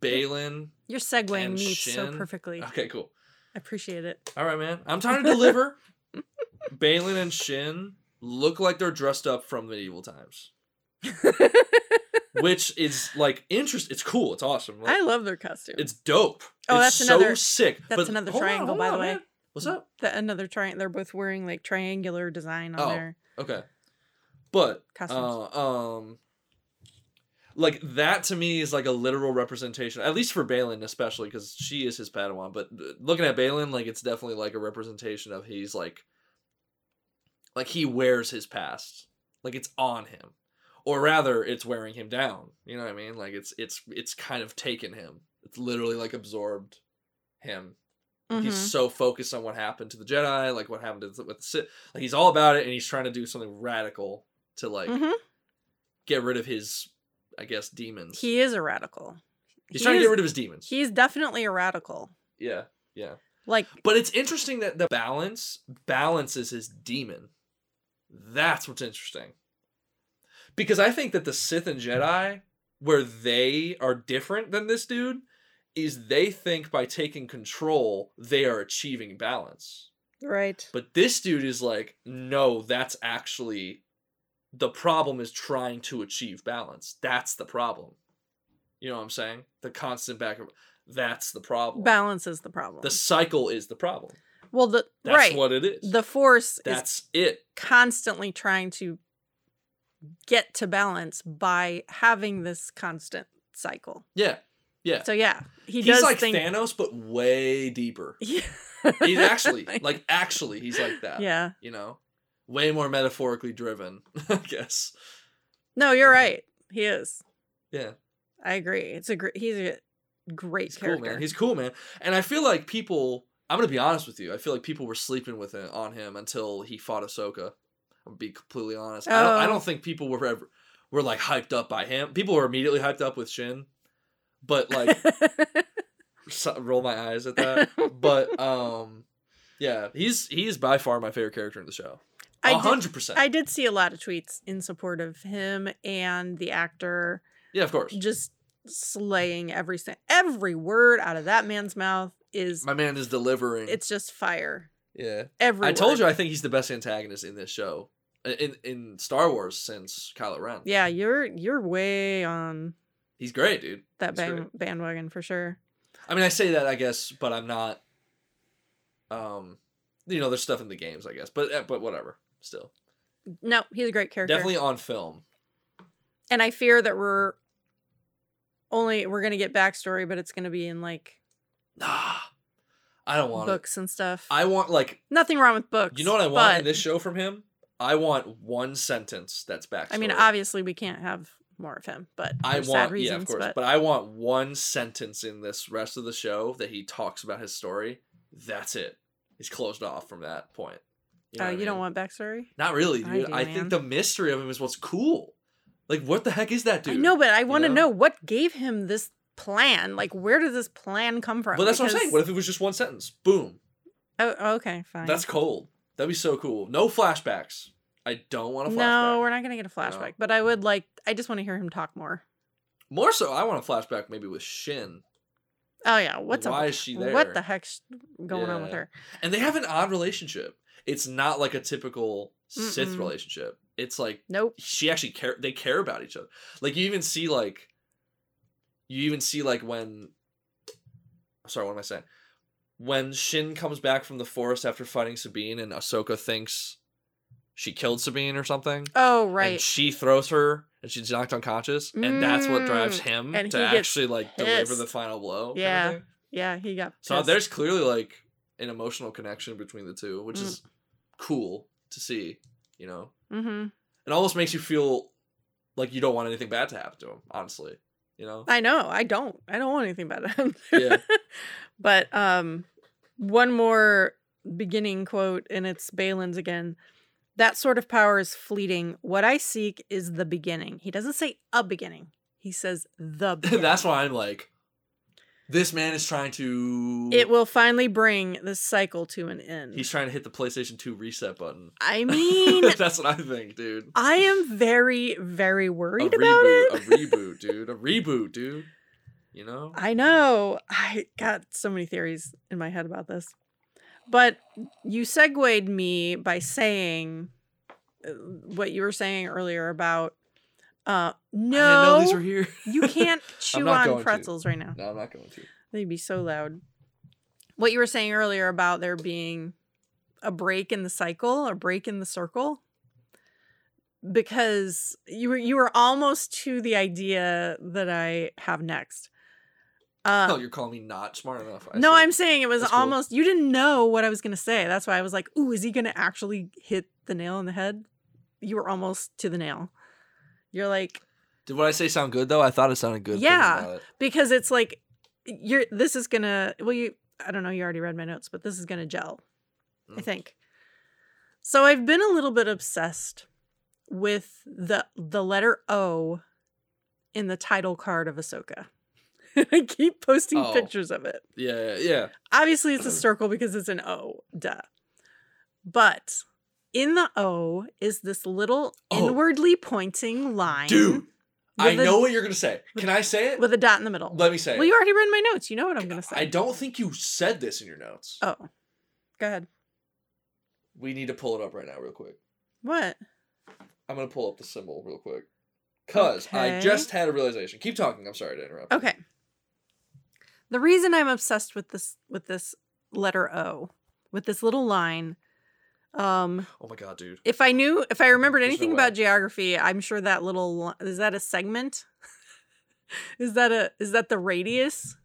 Baylan.
Your segueing
And
meets so perfectly.
Okay, cool.
I appreciate it.
All right, man. I'm trying to deliver. Baylan and Shin look like they're dressed up from medieval times, which is like interest. It's cool. It's awesome. Like,
I love their costume.
it's dope.
Oh,
it's
that's
so
another-
sick.
that's
But
another
on,
triangle,
hold
by the way.
man. What's up?
the another triangle. They're both wearing like triangular design on
Oh.
their
Okay, but uh, um, like that to me is like a literal representation, at least for Baylan, especially because she is his Padawan. But uh, looking at Baylan, like it's definitely like a representation of he's like, like he wears his past, like it's on him, or rather, it's wearing him down. You know what I mean? Like it's it's it's kind of taken him. It's literally like absorbed him. He's
Mhm.
so focused on what happened to the Jedi, like what happened to the, with the Sith. Like he's all about it, and he's trying to do something radical to like
Mhm.
get rid of his, I guess, demons.
He is a radical.
he's
he
trying to get rid of his demons.
He's definitely a radical.
yeah, yeah.
Like
But it's interesting that the balance balances his demon. That's what's interesting. Because I think that the Sith and Jedi, where they are different than this dude, is they think by taking control, they are achieving balance.
right.
But this dude is like, no, that's actually the problem is trying to achieve balance. That's the problem. You know what I'm saying? The constant back and that's the problem.
Balance is the problem.
the cycle is the problem.
well, the
That's
right.
what it is.
the force is
that's it.
constantly trying to get to balance by having this constant cycle.
Yeah. Yeah.
So yeah, he
he's
does
like
think.
Thanos, but way deeper.
Yeah.
He's actually like actually he's like that.
yeah.
You know? Way more metaphorically driven, I guess.
No, you're right. He is.
Yeah.
I agree. It's a great. He's a great
He's cool, man. He's cool, man. And I feel like people. I'm gonna be honest with you. I feel like people were sleeping with it on him until he fought Ahsoka. I'm be completely honest. I, don't, I
Oh.
don't think people were ever were like hyped up by him. People were immediately hyped up with Shin, but like roll my eyes at that. but um, yeah, he's he's by far my favorite character in the show. Hundred percent.
I did see a lot of tweets in support of him and the actor
Yeah, of course.
just slaying every every word out of that man's mouth is
My man is delivering.
it's just fire.
yeah.
Every
I told you I think he's the best antagonist in this show, in in Star Wars since Kylo Ren.
Yeah, you're you're way on
He's great, dude.
that
That's
band, bandwagon for sure.
I mean, I say that I guess, but I'm not. Um, you know, there's stuff in the games, I guess, but eh, but whatever. Still,
No, he's a great character.
definitely on film.
And I fear that we're only we're gonna get backstory, but it's gonna be in like
Nah, I don't want it.
books and stuff.
I want like
Nothing wrong with books.
you know what I want in this show from him. I want one sentence that's backstory.
I mean, obviously we can't have more of him, but
I want
reasons.
yeah, of course,
but,
but I want one sentence in this rest of the show that he talks about his story. That's it. He's closed off from that point. You know
oh,
I
you don't want backstory?
Not really,
I do,
I, think the mystery of him is what's cool. Like, what the heck is that dude?
I know, but I want to
know?
know what gave him this plan. Like, where did this plan come from?
But that's what I'm saying. What if it was just one sentence? Boom.
Oh, okay, fine.
That's cold. That'd be so cool. No flashbacks. I don't want a flashback.
no, we're not gonna get a flashback. But I would like. I just want to hear him talk more.
More so, I want a flashback maybe with Shin.
Oh yeah, what's
Why
up?
is she there?
What the heck's going on with her?
And they have an odd relationship. It's not like a typical Sith
Mm-mm.
relationship. It's like
Nope.
she actually care. They care about each other. Like you even see like, you even see like when. Sorry, what am I saying? When Shin comes back from the forest after fighting Sabine, and Ahsoka thinks she killed Sabine or something,
Oh right.
and she throws her, and she's knocked unconscious, and that's what drives
Mm,
him
and
to actually like deliver the final blow. kind of
Yeah. yeah, he got.
So there's clearly like an emotional connection between the two, which
Mm.
is cool to see. You know,
Mm-hmm.
it almost makes you feel like you don't want anything bad to happen to him. Honestly, you know.
I know. I don't. I don't want anything bad to him.
Yeah.
but um, one more beginning quote, and it's Baylan's again. That sort of power is fleeting. What I seek is the beginning. He doesn't say a beginning. He says the beginning.
That's why I'm like, this man is trying to.
it will finally bring this cycle to an end.
He's trying to hit the PlayStation 2 reset button.
I mean,
That's what I think, dude.
I am very, very
A
worried
reboot,
about it.
a reboot, dude. A reboot, dude. You know.
I know. I got so many theories in my head about this. But you segued me by saying uh, what you were saying earlier about uh no
these were here.
you can't chew on
to.
pretzels right now.
no, I'm not going to.
They'd be so loud. What you were saying earlier about there being a break in the cycle, a break in the circle. Because you were you were almost to the idea that I have next. Uh,
oh, you're calling me not smart enough. I
no,
see.
I'm saying it was
That's cool.
almost you didn't know what I was gonna say. That's why I was like, "Ooh, is he gonna actually hit the nail on the head?" You were almost to the nail. You're like
Did what I say sound good though? I thought it sounded good.
Yeah.
it.
because it's like you're. This is gonna. Well, you. I don't know. You already read my notes, but this is gonna gel. I
Mm.
think. So I've been a little bit obsessed with the the letter O in the title card of Ahsoka. I keep posting
Oh.
pictures of it.
Yeah, yeah, yeah.
Obviously, it's a circle because it's an O. Duh. But in the O is this little
Oh.
inwardly pointing line.
Dude, I know what you're gonna say. Can I say it?
With a dot in the middle.
Let me say
well,
it.
you already read my notes. You know what I'm going to say.
I don't think you said this in your notes.
Oh. Go ahead.
We need to pull it up right now, real quick.
What?
I'm gonna pull up the symbol real quick. Cause I just had a realization. Keep talking. I'm sorry to interrupt.
Okay. The reason I'm obsessed with this with this letter O, with this little line, um,
Oh my god, dude.
if I knew, if I remembered
There's no
anything
way.
about geography, I'm sure that little is that a segment? is that a is that the radius?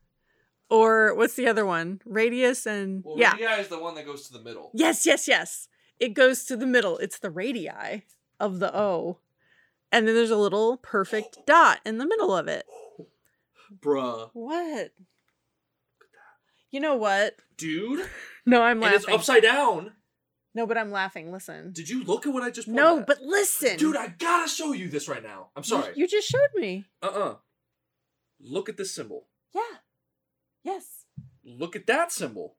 Or what's the other one? Radius and
Well,
yeah.
radii is the one that goes to the middle.
Yes, yes, yes. It goes to the middle. It's the radii of the O. And then there's a little perfect dot in the middle of it.
Bruh.
What? You know what?
Dude.
No, I'm
And it's upside down.
no, but I'm laughing. Listen.
Did you look at what I just
No,
at?
but listen.
Dude, I gotta show you this right now. I'm sorry.
You, just showed me.
Uh-uh. Look at this symbol.
Yeah. Yes.
Look at that symbol.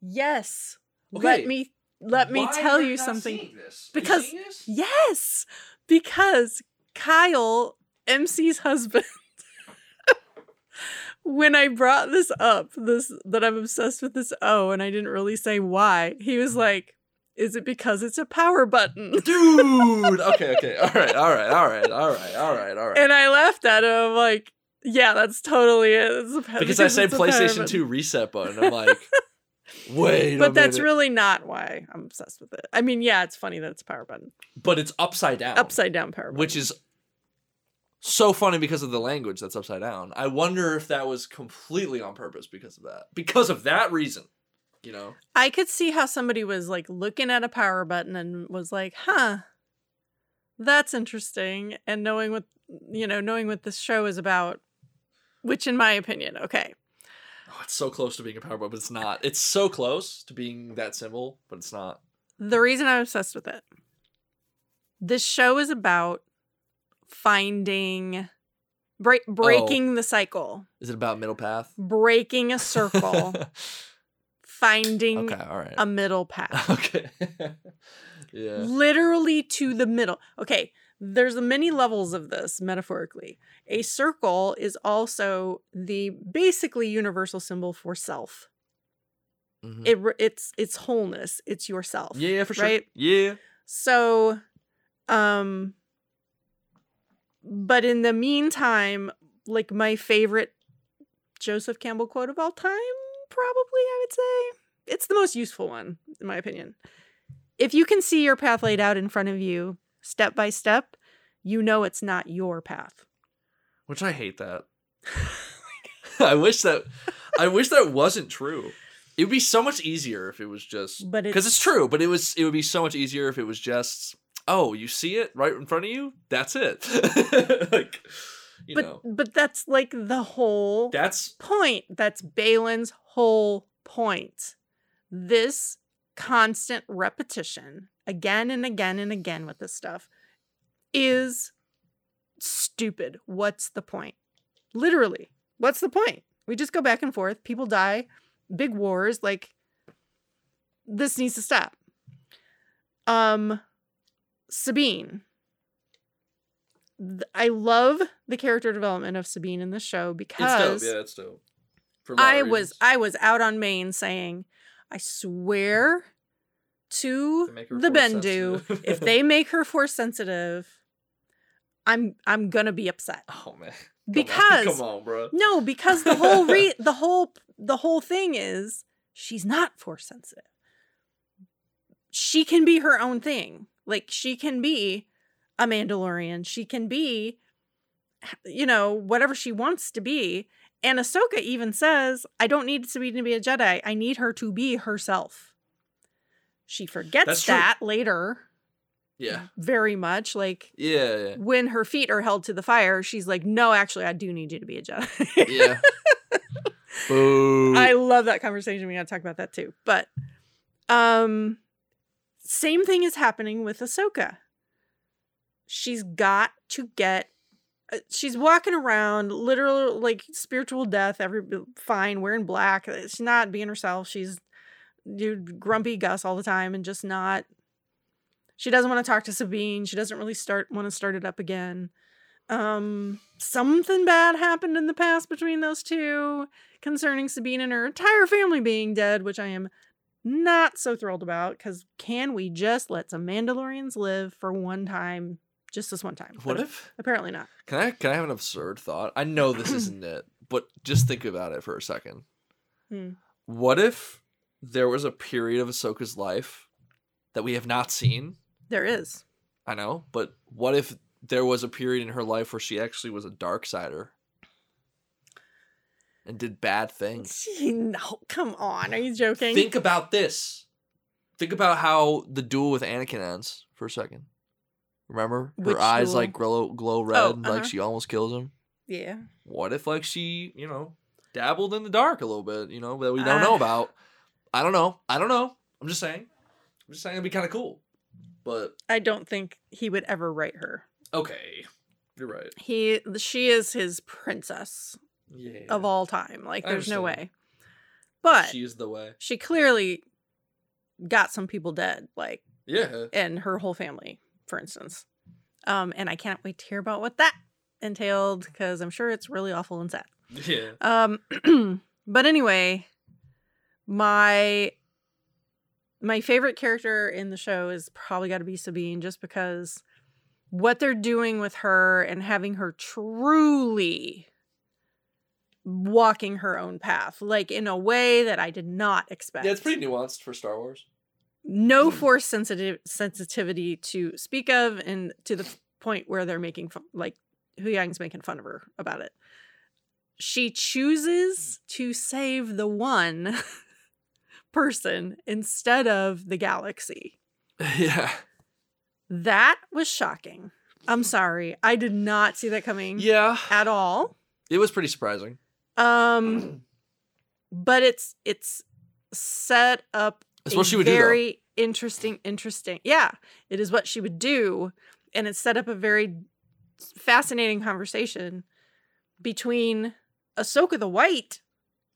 Yes.
Okay.
Let me let me
Why
tell you something.
You
Because-
this?
Yes. Because Kyle, MC's husband, when I brought this up, this that I'm obsessed with this O, and I didn't really say why, he was mm-hmm. like, Is it because it's a power button?
Dude. Okay, okay. All right, all right, all right, all right, all right, all right.
And I laughed at him. I'm like, yeah, that's totally it. It's a, pa-
because I say PlayStation 2 reset button. I'm like, wait
But that's
minute.
really not why I'm obsessed with it. I mean, yeah, it's funny that it's a power button.
But it's upside down.
Upside down power button.
Which is so funny because of the language that's upside down. I wonder if that was completely on purpose because of that. Because of that reason. You know?
I could see how somebody was like looking at a power button and was like, huh, that's interesting. And knowing what, you know, knowing what this show is about, which in my opinion, okay.
Oh, it's so close to being a power button, but it's not. It's so close to being that symbol, but it's not.
The reason I'm obsessed with it, this show is about finding, break,
Oh.
breaking the cycle,
Is it about middle path?
breaking a circle, finding
okay, all right.
a middle path.
okay. yeah.
literally to the middle. Okay, there's many levels of this metaphorically. A circle is also the basically universal symbol for self.
Mhm.
It it's it's wholeness. It's yourself.
Yeah, for sure.
right?
Yeah.
So, um, but in the meantime, like my favorite Joseph Campbell quote of all time, probably I would say it's the most useful one in my opinion. If you can see your path laid out in front of you, step by step, you know it's not your path.
Which I hate that. I wish that I wish that wasn't true. It would be so much easier if it was just
But
because it's true. But it was it would be so much easier if it was just oh you see it right in front of you. That's it. like you
but
know
but that's like the whole
that's
point. That's Baylan's whole point. This constant repetition, again and again and again with this stuff, is stupid. What's the point? Literally, what's the point? We just go back and forth. People die, big wars. Like, this needs to stop. Um, Sabine. I love the character development of Sabine in the show because
it's dope. Yeah, it's dope. For a lot
I was. I was out on Maine saying, I swear to
To
the Bendu, if they make her force sensitive, I'm I'm gonna be upset.
oh man Come on.
Because
come on, bro.
no, because the whole re the whole the whole thing is she's not force sensitive. She can be her own thing. Like she can be a Mandalorian. She can be you know, whatever she wants to be. And Ahsoka even says, I don't need Sabine to be a Jedi. I need her to be herself. She forgets
That's true.
that later.
Yeah,
Very much. Like
yeah, yeah.
when her feet are held to the fire, she's like, No, actually, I do need you to be a Jedi.
yeah. Boo.
I love that conversation. We gotta talk about that too. But um same thing is happening with Ahsoka. She's got to get uh, she's walking around literal like spiritual death, every fine, wearing black. She's not being herself. She's dude grumpy Gus all the time and just not she doesn't want to talk to Sabine. She doesn't really start want to start it up again. Um something bad happened in the past between those two concerning Sabine and her entire family being dead, which I am not so thrilled about because can we just let some Mandalorians live for one time, just this one time?
What
But
if?
Apparently not.
Can I can I have an absurd thought? I know this isn't it, but just think about it for a second.
Hmm.
What if there was a period of Ahsoka's life that we have not seen?
There is.
I know, but what if there was a period in her life where she actually was a dark sider and did bad things?
Gee, no, come on. Are you joking?
Think about this. Think about how the duel with Anakin ends for a second. Remember? Her
Which
eyes
duel?
like glow glow red,
Oh,
like
uh-huh.
she almost kills him.
yeah.
What if like she, you know, dabbled in the dark a little bit, you know, that we don't know
Uh.
about? I don't know. I don't know. I'm just saying. I'm just saying it'd be kind of cool. But
I don't think he would ever write her.
okay. You're right.
He she is his princess
Yeah.
of all time. Like there's no way. But
she's the way.
she clearly got some people dead, like
Yeah.
and her whole family, for instance. Um, and I can't wait to hear about what that entailed because I'm sure it's really awful and sad.
Yeah.
Um, but anyway, my my favorite character in the show is probably got to be Sabine, just because what they're doing with her and having her truly walking her own path, like in a way that I did not expect.
Yeah, it's pretty nuanced for Star Wars.
no hmm. force sensitive sensitivity to speak of, and to the point where they're making fun, like Huyang's making fun of her about it. She chooses to save the one person instead of the galaxy.
yeah.
That was shocking. I'm sorry. I did not see that coming
Yeah.
at all.
It was pretty surprising.
Um but it's it's set up
what she would do,
very interesting interesting yeah it is what she would do and it set up a very fascinating conversation between ahsoka the white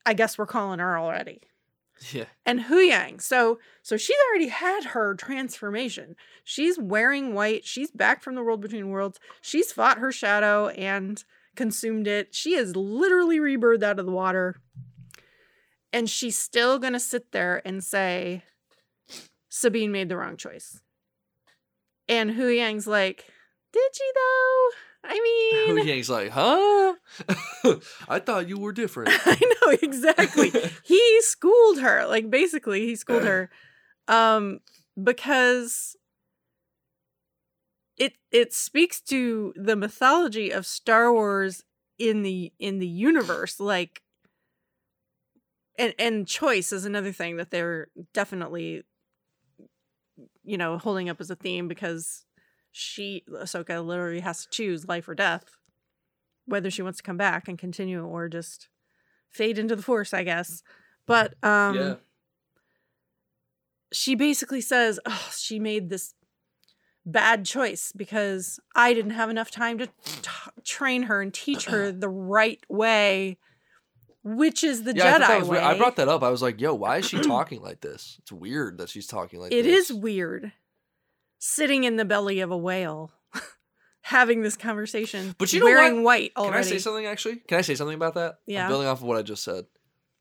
i guess we're calling her already
Yeah.
and hu yang. So so she's already had her transformation. She's wearing white. She's back from the world between worlds. She's fought her shadow and consumed it. She is literally rebirthed out of the water. And she's still gonna sit there and say sabine made the wrong choice. And hu yang's like did she though? I
Hu
mean
Yang's like, huh? I thought you were different.
i know exactly. He schooled her like basically he schooled her um because it it speaks to the mythology of Star Wars in the in the universe like and and choice is another thing that they're definitely you know holding up as a theme because she Ahsoka literally has to choose life or death whether she wants to come back and continue or just fade into the force I guess but um
yeah.
she basically says, oh, she made this bad choice because I didn't have enough time to t- train her and teach her the right way, which is the
yeah, I,
Jedi
was
way.
weird. I brought that up. I was like, yo, why is she talking like this? It's weird that she's talking like
It
this.
is weird sitting in the belly of a whale, having this conversation,
But you know
wearing
what?
white
Can
already.
I say something actually? Can I say something about that? I'm
Yeah.
building off of what I just said.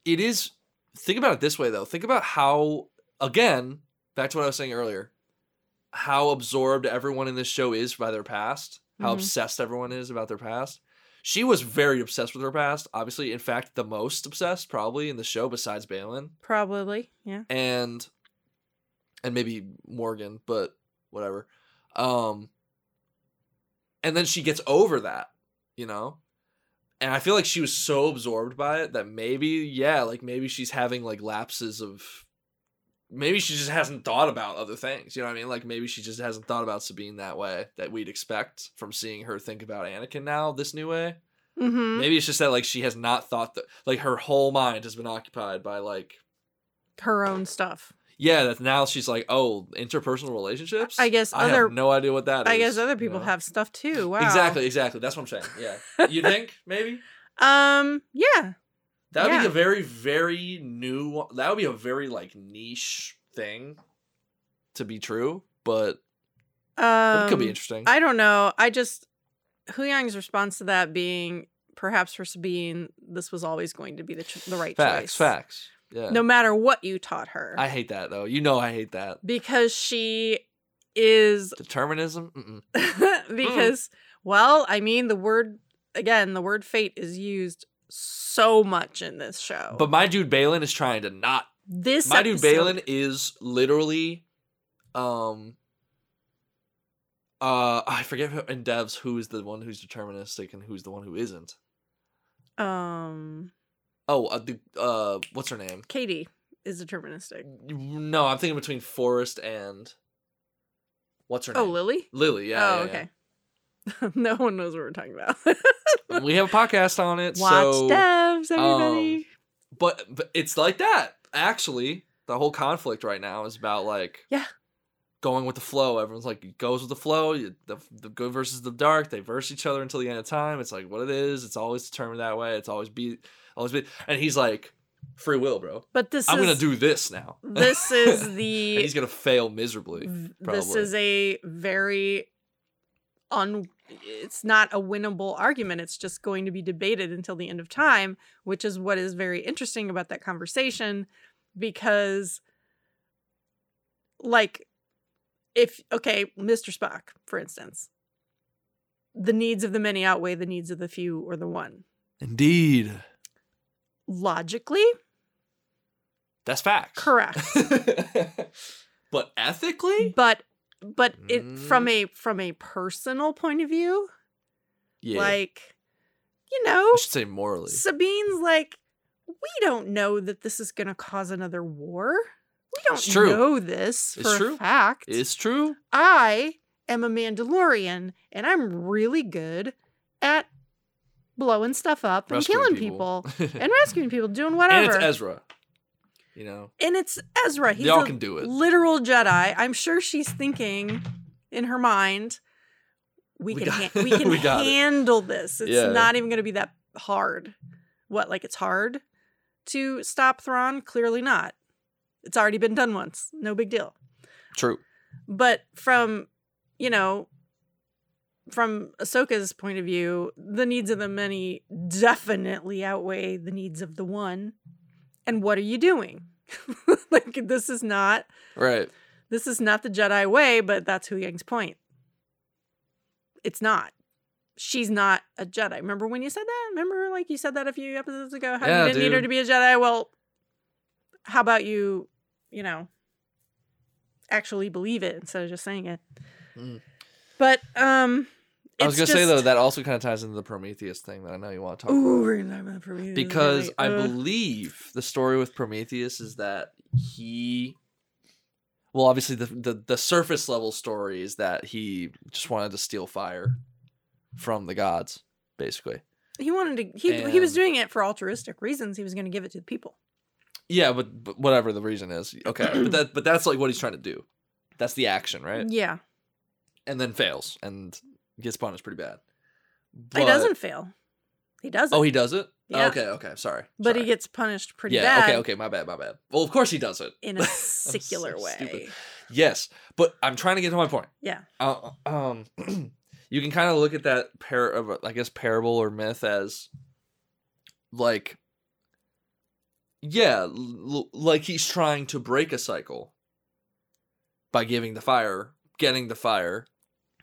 It is think about it this way though. Think about how again, back to what I was saying earlier, how absorbed everyone in this show is by their past, how
Mhm.
obsessed everyone is about their past. She was very obsessed with her past, obviously, in fact, the most obsessed probably in the show besides Baylan
Probably, yeah.
and and maybe Morgan, but whatever. Um and then she gets over that, you know? And I feel like she was so absorbed by it that maybe yeah, like maybe she's having like lapses of maybe she just hasn't thought about other things, you know what I mean? Like maybe she just hasn't thought about Sabine that way that we'd expect from seeing her think about Anakin now this new way.
Mm-hmm.
Maybe it's just that like she has not thought that like her whole mind has been occupied by like
Her own stuff.
yeah, that now she's like, oh, interpersonal relationships.
I guess
I
other-
have no idea what that is.
I guess other
you
people
know?
have stuff too. Wow.
exactly, exactly. That's what I'm saying. Yeah, you think maybe
Um. Yeah.
That would
Yeah.
be a very, very new. That would be a very like niche thing to be true, but
Um.
it could be interesting.
I don't know. I just Huyang's response to that being perhaps for Sabine, this was always going to be the ch- the right
facts,
choice.
facts. Yeah.
no matter what you taught her.
I hate that though. You know I hate that.
because she is
Determinism?
Because well, I mean the word again, the word fate is used so much in this show.
But my dude Baylan is trying to not
this
my dude Baylan is literally um uh I forget who, in devs who is the one who's deterministic and who's the one who isn't.
um
Oh, uh, the uh what's her name?
Katie is deterministic.
No, I'm thinking between Forrest and what's her
Oh,
name?
Oh, Lily?
Lily, yeah.
oh,
yeah,
okay. no one knows what we're talking about.
We have a podcast on it,
Watch
so
devs, everybody.
um, but but it's like that. Actually, the whole conflict right now is about like
Yeah.
going with the flow. Everyone's like it goes with the flow. You- The the good versus the dark. They verse each other until the end of time. It's like what it is. It's always determined that way. It's always be always be. And he's like free will, bro.
but this
I'm
is
gonna do this now.
this is
and
the
he's gonna fail miserably. probably.
this is a very un it's not a winnable argument it's just going to be debated until the end of time which is what is very interesting about that conversation because like if okay mr spock for instance the needs of the many outweigh the needs of the few or the one.
Indeed,
logically?
That's facts.
correct.
But ethically,
but but it from
Mm.
a from a personal point of view
yeah.
like you know
I should say morally.
sabine's like we don't know that this is going to cause another war we don't
It's true.
know this
It's
for
true.
a fact
It's true.
i am a mandalorian and i'm really good at blowing stuff up and
Rescuing
killing people, and rescuing people doing
and
whatever
it's Ezra. You know,
and it's ezra he's a
can do it.
literal jedi i'm sure she's thinking in her mind we,
We
can ha- we can
we got it."
handle this it's
Yeah.
not even going to be that hard what like it's hard to stop Thrawn clearly not it's already been done once no big deal
True.
but from you know from Ahsoka's point of view, the needs of the many definitely outweigh the needs of the one. And what are you doing? like this is not
Right.
this is not the Jedi way, but that's Huyang's point. It's not. She's not a Jedi. Remember when you said that? Remember like you said that a few episodes ago? How
Yeah,
you didn't need her to be a Jedi? Well, how about you, you know, actually believe it instead of just saying it?
Mm.
But um
I was gonna
it's
say though that also kind of ties into the Prometheus thing that I know you want to talk
Ooh,
about.
we're gonna talk about Prometheus.
because
right?
I
Ugh.
believe the story with Prometheus is that he well obviously the, the the surface level story is that he just wanted to steal fire from the gods basically.
he wanted to he he was doing it for altruistic reasons. He was gonna give it to the people.
Yeah, but, but whatever the reason is. Okay. but that but that's like what he's trying to do. That's the action, right?
Yeah.
And then fails and gets punished pretty bad.
he doesn't fail. He doesn't.
Oh, he does it?
Yeah.
okay, okay. Sorry.
but
sorry.
he gets punished pretty
yeah,
bad
okay, okay, my bad, my bad. Well, of course he does it.
in a secular
so
way.
stupid. Yes, but I'm trying to get to my point.
Yeah.
Uh, um, you can kind of look at that par of I guess parable or myth as like, yeah, l- like he's trying to break a cycle by giving the fire, getting the fire,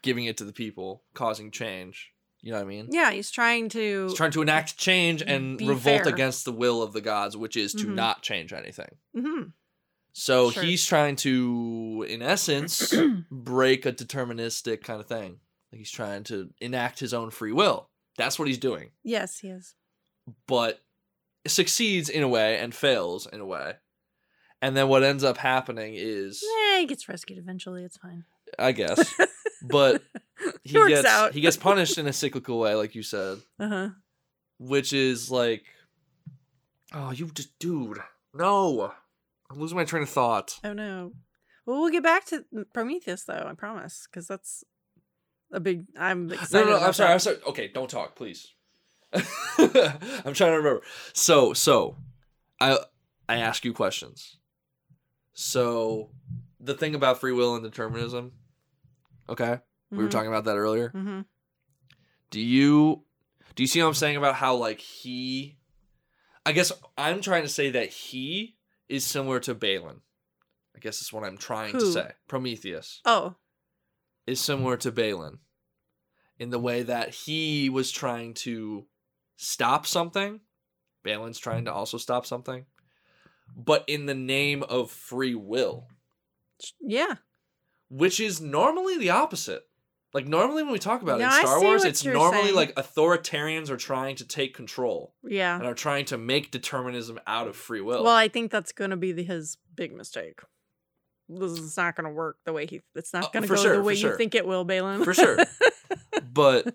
giving it to the people, causing change. You know what I mean?
Yeah, he's trying to
He's trying to enact change and
Be
revolt
fair.
against the will of the gods, which is to
Mhm.
not change anything.
Mhm.
So
Sure.
he's trying to, in essence, break a deterministic kind of thing. Like he's trying to enact his own free will. That's what he's doing.
Yes, he is.
But succeeds in a way and fails in a way. And then what ends up happening is,
Yeah, he gets rescued eventually. It's fine.
I guess, but
He
gets
out.
he gets punished in a cyclical way, like you said,
Uh huh.
which is like, oh, you just dude, no, I'm losing my train of thought.
Oh no. Well, we'll get back to Prometheus though. I promise, because that's a big. I'm excited.
No, no, no I'm sorry.
that.
I'm sorry. Okay, don't talk, please. I'm trying to remember. So, so, I I ask you questions. So, the thing about free will and determinism. Okay, we were
Mhm.
talking about that earlier.
Mhm.
Do you do you see what I'm saying about how like he? I guess I'm trying to say that he is similar to Baylan. I guess that's what I'm trying to say. Prometheus
Oh,
is similar to Baylan in the way that he was trying to stop something. Baylan's trying to also stop something. But in the name of free will,
yeah.
Which is normally the opposite. Like normally when we talk about it in Star Wars, it's normally
saying.
like authoritarians are trying to take control
Yeah.
and are trying to make determinism out of free will.
Well, I think that's going to be the, his big mistake. This is not going to work the way he. It's
Uh,
not going to
for
go
sure,
the way
sure.
you think it will, Baylan.
For sure. but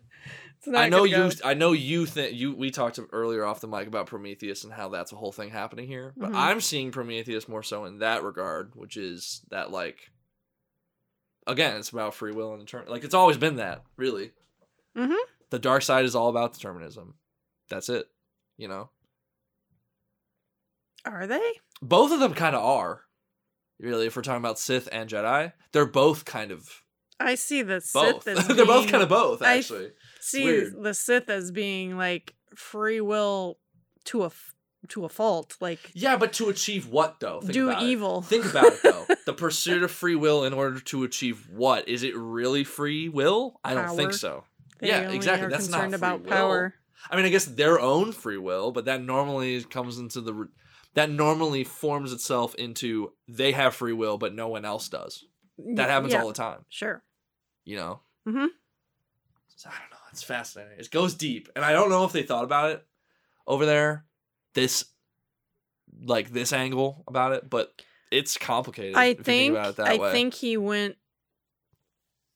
I know you.
go.
I know you think you. We talked earlier off the mic about Prometheus and how that's a whole thing happening here. But
Mhm.
I'm seeing Prometheus more so in that regard, which is that like. Again, it's about free will and determin. Like it's always been that, really.
Mhm.
The dark side is all about determinism. That's it. You know,
Are they?
both of them kind of are. Really, if we're talking about Sith and Jedi, they're both kind of
I see the
both.
Sith as
they're both
being-
kind of both,
I-
actually.
see
weird.
the Sith as being like free will to a f- to a fault, like
Yeah, but to achieve what though? Think
do
about it.
evil.
Think about it though. the pursuit of free will in order to achieve what? Is it really free will? I don't think so.
They
yeah, exactly. That's not
concerned
free
about
will.
power.
I mean, I guess their own free will, but that normally comes into the that normally forms itself into they have free will, but no one else does. That happens
yeah,
all the time.
Sure.
You know.
Mm-hmm.
So, I don't know. It's fascinating. It goes deep, and I don't know if they thought about it over there. This, like this angle about it, but it's complicated.
I think
that
I
way.
think he went.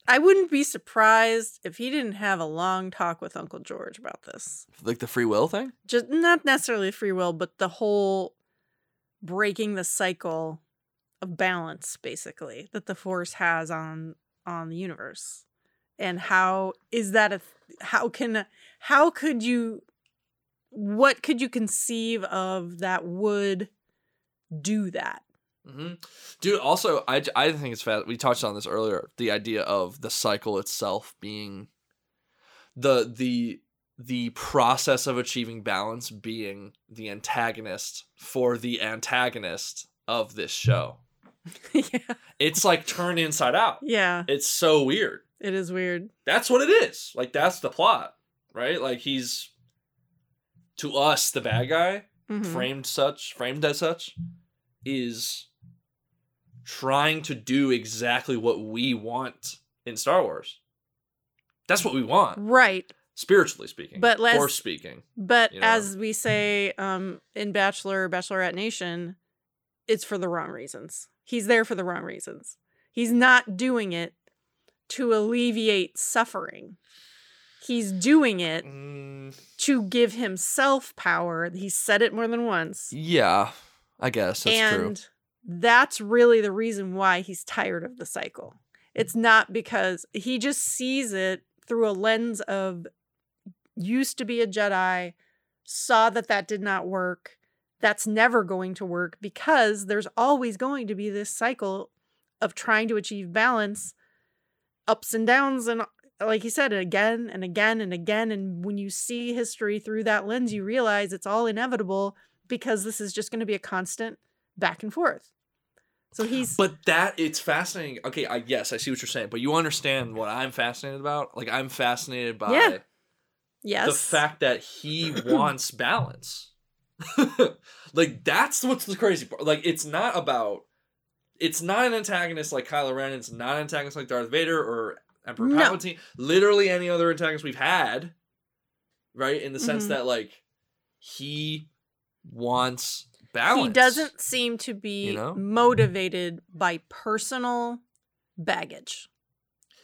I wouldn't be surprised if he didn't have a long talk with Uncle George about this.
like the free will thing.
Just not necessarily free will, but the whole breaking the cycle of balance, basically that the Force has on on the universe, and how is that a how can how could you what could you conceive of that would do that?
hmm Dude, also, I, I think it's fast. We touched on this earlier. The idea of the cycle itself being the the the process of achieving balance being the antagonist for the antagonist of this show.
yeah.
It's like turned inside out.
Yeah,
It's so weird.
it is weird.
That's what it is. Like that's the plot, right? Like he's to us the bad guy,
Mhm.
framed such, framed as such, is trying to do exactly what we want in Star Wars. That's what we want,
Right.
spiritually speaking,
But let's-
force speaking.
But
You know?
as we say um, in Bachelor, Bachelorette Nation, it's for the wrong reasons. He's there for the wrong reasons. He's not doing it to alleviate suffering. He's doing it
Mm,
to give himself power. He said it more than once.
yeah, I guess that's true.
and
true.
that's really the reason why he's tired of the cycle. It's not because he just sees it through a lens of used to be a Jedi, saw that that did not work. That's never going to work because there's always going to be this cycle of trying to achieve balance, ups and downs, and like you said, again and again and again. And when you see history through that lens, you realize it's all inevitable because this is just going to be a constant back and forth. So he's
But that it's fascinating. Okay, I yes, I see what you're saying, but you understand what I'm fascinated about? Like I'm fascinated by
Yeah. yes,
the fact that he wants balance. like that's what's the crazy part. Like it's not about it's not an antagonist like Kylo Ren, it's not an antagonist like Darth Vader or Emperor
No.
Palpatine. Literally any other antagonist we've had. Right? In the sense
Mhm.
that like he wants balance.
he doesn't seem to be
You know?
motivated by personal baggage.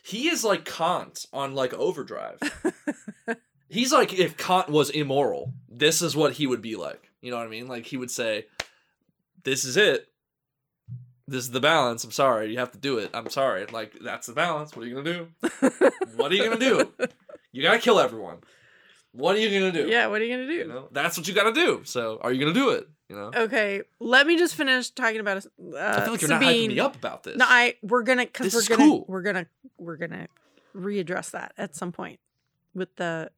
He is like Kant on like overdrive. He's like if Kant was immoral, this is what he would be like. You know what I mean? Like he would say, "This is it. This is the balance. I'm sorry, you have to do it. I'm sorry. Like that's the balance. What are you gonna do? What are you gonna do? You gotta kill everyone. What are you gonna do?
yeah, what are you gonna do?
You know that's what you gotta do. So are you gonna do it? You know.
Okay, let me just finish talking about uh,
I feel like you're not
Sabine.
hyping me up about this.
No, I we're gonna because we're gonna
cool.
we're gonna we're gonna readdress that at some point with the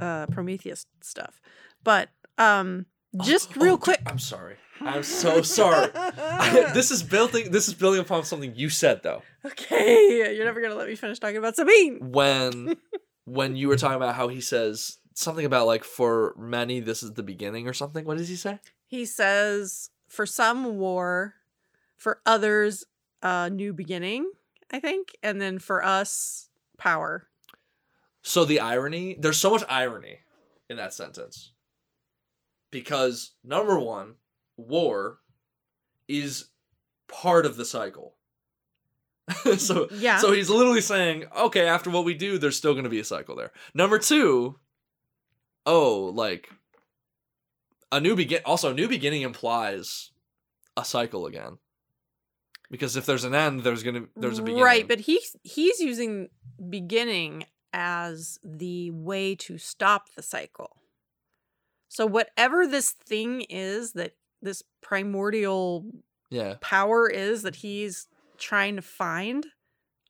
uh Prometheus stuff. But um Just
Oh,
real
dude,
quick.
I'm sorry. I'm so sorry. this is building. This is building upon something you said though.
okay, you're never gonna let me finish talking about Sabine.
When when you were talking about how he says something about like for many this is the beginning or something. What does he say?
He says, for some war, for others, a new beginning. I think, and then for us, power.
So the irony, there's so much irony in that sentence. Because number one, war is part of the cycle. so
Yeah.
so he's literally saying, okay, after what we do, there's still gonna be a cycle there. Number two, oh, like a new begin also a new beginning implies a cycle again. Because if there's an end, there's gonna there's a beginning.
Right, but he's he's using beginning as the way to stop the cycle. So whatever this thing is that this primordial
yeah.
power is that he's trying to find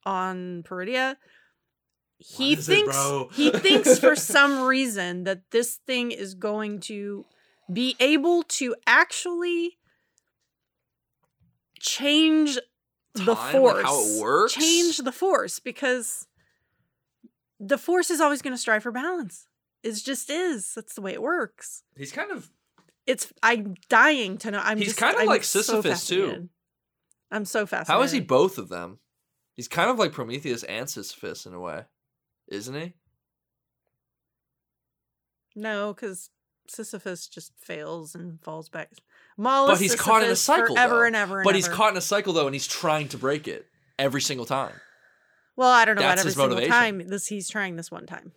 on Peridea, he
is it,
thinks he thinks for some reason that this thing is going to be able to actually change the force
like how it works?
change the force because the force is always going to strive for balance it just is that's the way it works
He's kind of
it's i'm dying to know i'm
He's
just
kinda
I'm
like
so
Sisyphus, too.
i'm so fascinated
How is he both of them? He's kind of like Prometheus and Sisyphus in a way, isn't he?
no because sisyphus just fails and falls back Maul
But he's caught in a cycle,
forever
though.
and ever and ever.
But he's caught in a cycle though, and he's trying to break it every single time.
well i don't know
That's
about every
his
single
motivation.
time this he's trying this one time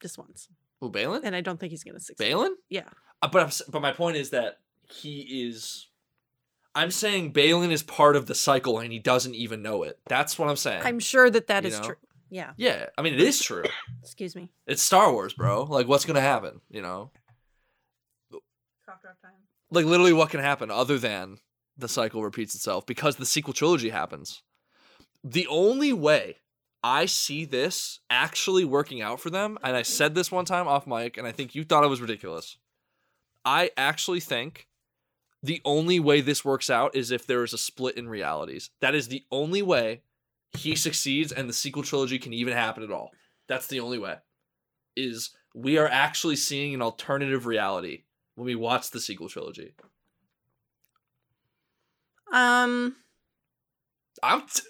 just once
Who Baylan?
and i don't think he's going to succeed
Baylan?
yeah
Uh, but I'm, but my point is that he is. I'm saying Baylan is part of the cycle, and he doesn't even know it. That's what I'm saying.
i'm sure that that
You
is
know?
true yeah
yeah, I mean it is true.
excuse me
It's Star Wars, bro. Like what's gonna happen? You know,
cough drop time
like literally what can happen other than the cycle repeats itself because the sequel trilogy happens. The only way I see this actually working out for them, and I said this one time off mic, and I think you thought it was ridiculous. I actually think the only way this works out is if there is a split in realities. That is the only way he succeeds and the sequel trilogy can even happen at all. That's the only way. Is we are actually seeing an alternative reality when we watch the sequel trilogy.
um
I'm t-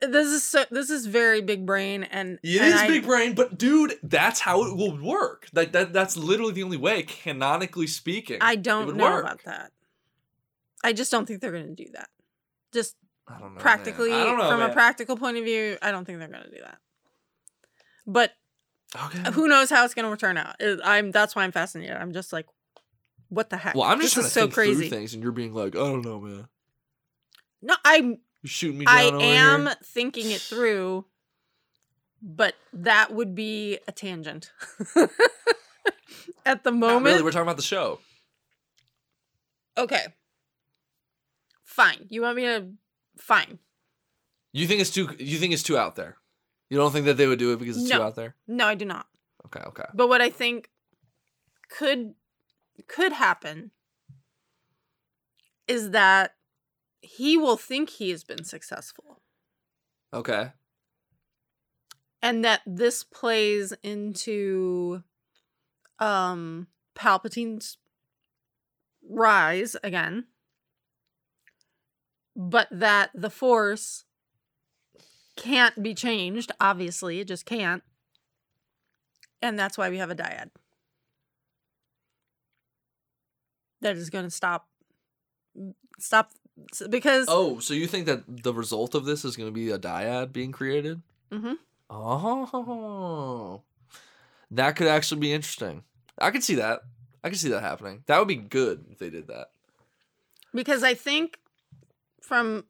this is so this is very big brain and
it
and
is
I-
big brain, but dude, that's how it will work. Like that that's literally the only way, canonically speaking.
I don't know
work.
about that. I just don't think they're going to do that. Just
I don't know.
practically,
know,
from a practical point of view, I don't think they're going to do that. But
Okay.
who knows how it's going to turn out? I'm that's why I'm fascinated. I'm just like, what the heck?
Well, I'm just
this
trying to
so
think
crazy.
through things, and you're being like, I don't know, man.
No, I'm
You shooting me down
I am
here?
thinking it through, but that would be a tangent. At the
Not
moment,
really, we're talking about the show.
okay, fine. You want me to? Fine.
You think it's too? You think it's too out there? You don't think that they would do it because it's too out there?
No, I do not.
Okay, okay.
But what I think could could happen is that he will think he has been successful.
Okay.
and that this plays into um Palpatine's rise again. But that the force can't be changed obviously it just can't. And that's why we have a dyad. That is going to stop stop because
Oh, so you think that the result of this is going to be a dyad being created?
Mhm.
Oh, that could actually be interesting. I could see that. I could see that happening. That would be good if they did that.
because I think from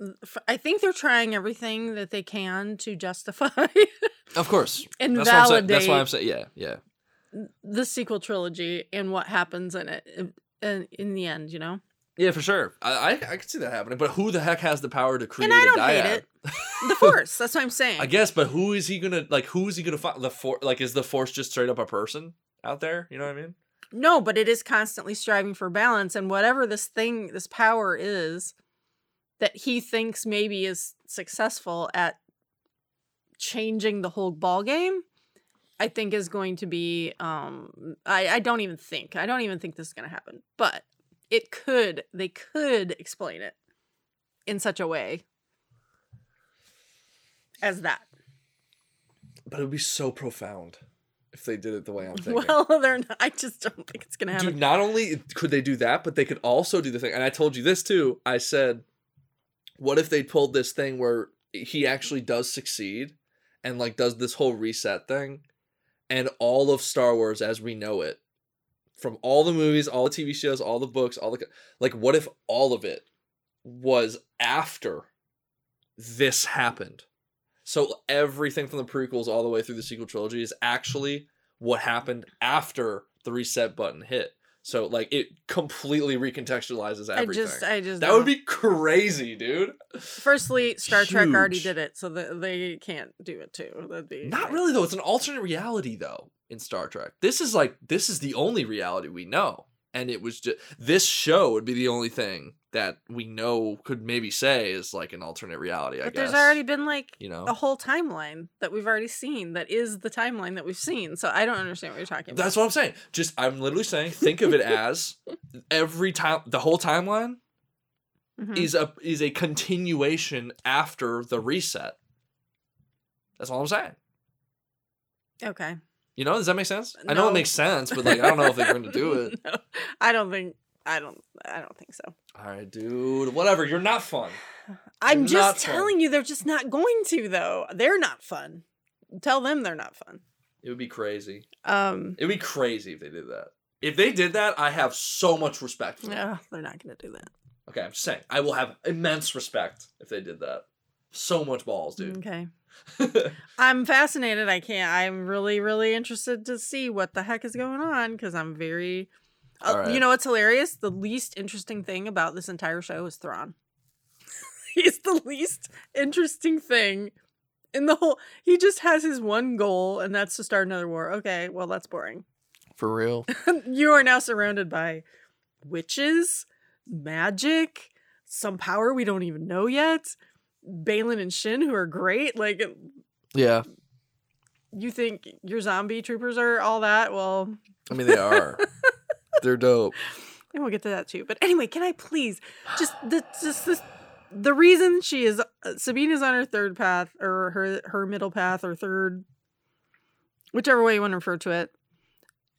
I think they're trying everything that they can to justify
Of course.
and
That's, what I'm saying.
validate
That's why I'm saying. Yeah, yeah.
the sequel trilogy and what happens in it in, in, in the end, you know.
Yeah, for sure. I, I I could see that happening. But who the heck has the power to create
And I
a
don't
dyad?
hate it. The force, that's what I'm saying.
I guess, but who is he gonna like? Who is he gonna find? The force, like, is the force just straight up a person out there? You know what I mean?
No, but it is constantly striving for balance. And whatever this thing, this power is that he thinks maybe is successful at changing the whole ball game, I think is going to be um I, I don't even think. I don't even think this is gonna happen. But it could they could explain it in such a way as that.
But it would be so profound if they did it the way I'm thinking.
Well, they're not, I just don't think it's gonna happen.
Dude, not only could they do that, but they could also do the thing. And I told you this too. I said, what if they pulled this thing where he actually does succeed and like does this whole reset thing and all of Star Wars as we know it from all the movies, all the TV shows, all the books, all the like what if all of it was after this happened? So everything from the prequels all the way through the sequel trilogy is actually what happened after the reset button hit. So like it completely recontextualizes everything.
I just I just
that would be crazy, dude.
Firstly, Star Trek already did it, so the, they can't do it too. That'd be
Not really though. It's an alternate reality though in Star Trek. This is like this is the only reality we know. And it was just this show would be the only thing that we know could maybe say is like an alternate reality, I
But
guess.
there's already been like
you know.
a whole timeline that we've already seen that is the timeline that we've seen. So I don't understand what you're talking about.
That's what I'm saying. Just I'm literally saying think of it as every time the whole timeline
Mhm.
is a is a continuation after the reset. That's all I'm saying.
okay.
You know, does that make sense? I know it makes sense, but like I don't know if they're going to do it.
no, I don't think. I don't. I don't think so.
All right, dude. Whatever. You're not fun.
I'm
Not
just
fun.
telling you, they're just not going to though. They're not fun. Tell them they're not fun.
It would be crazy.
Um.
It would be crazy if they did that. If they did that, I have so much respect for them.
Yeah, they're not going to do that.
Okay, I'm just saying. I will have immense respect if they did that. So much balls, dude.
Okay. I'm fascinated. I can't. I'm really, really interested to see what the heck is going on because I'm very. Uh,
right.
You know what's hilarious? The least interesting thing about this entire show is Thrawn. He's the least interesting thing in the whole. He just has his one goal, and that's to start another war. Okay, well that's boring.
For real.
you are now surrounded by witches, magic, some power we don't even know yet. Baylan and Shin, who are great. Like,
Yeah.
you think your zombie troopers are all that? Well,
I mean, they are. They're dope.
and we'll get to that too. But anyway, can I please just the just this the reason she is uh, Sabine is on her third path or her her middle path or third, whichever way you want to refer to it.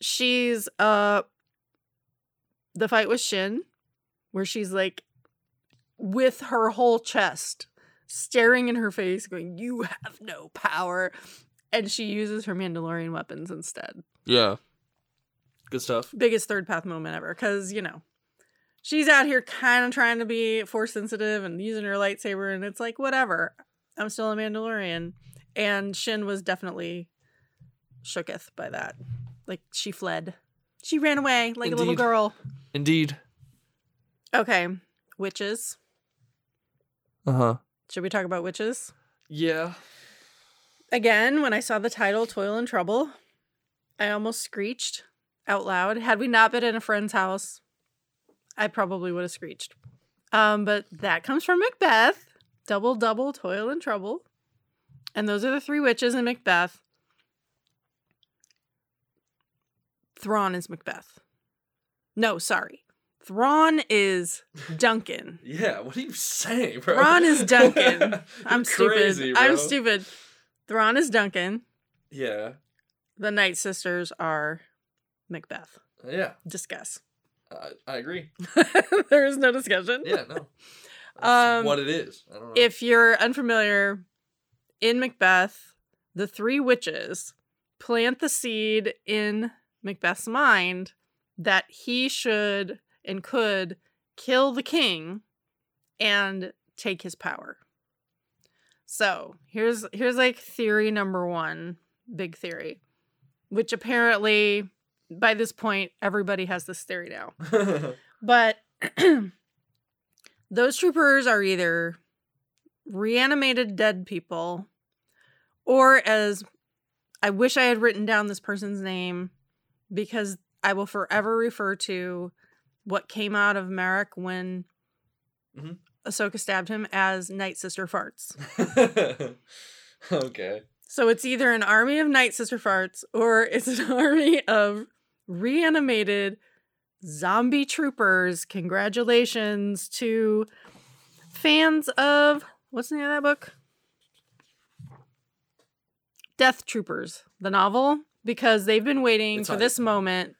She's uh the fight with Shin, where she's like with her whole chest staring in her face, going, "You have no power," and she uses her Mandalorian weapons instead
Yeah. Good stuff.
biggest third path moment ever because you know she's out here kind of trying to be force sensitive and using her lightsaber and it's like whatever i'm still a mandalorian and shin was definitely shooketh by that like she fled she ran away like a little girl
Indeed.
okay witches
Uh huh.
Should we talk about witches?
Yeah.
again when i saw the title toil and trouble i almost screeched out loud. Had we not been in a friend's house i probably would have screeched. Um but that comes from macbeth. Double double toil and trouble. And those are the three witches in macbeth. Thrawn is macbeth. No sorry thrawn is duncan
Yeah. What are you saying, bro?
Thrawn is Duncan. I'm
crazy,
stupid i'm stupid thrawn is duncan
Yeah.
The Night Sisters are Macbeth.
Yeah.
Discuss.
I, I agree.
there is no discussion.
Yeah. No.
Um,
what it is. I don't know.
If you're unfamiliar, in Macbeth, the three witches plant the seed in Macbeth's mind that he should and could kill the king and take his power. So here's here's like theory number one, big theory, which apparently by this point everybody has this theory now. But those troopers are either reanimated dead people, or as I wish I had written down this person's name because I will forever refer to what came out of Marrok when
Mhm.
Ahsoka stabbed him as Night Sister farts.
okay.
So it's either an army of Night Sister farts or it's an army of reanimated zombie troopers. Congratulations to fans of what's the name of that book? Death Troopers, the novel, because they've been waiting
It's
for
on-
this moment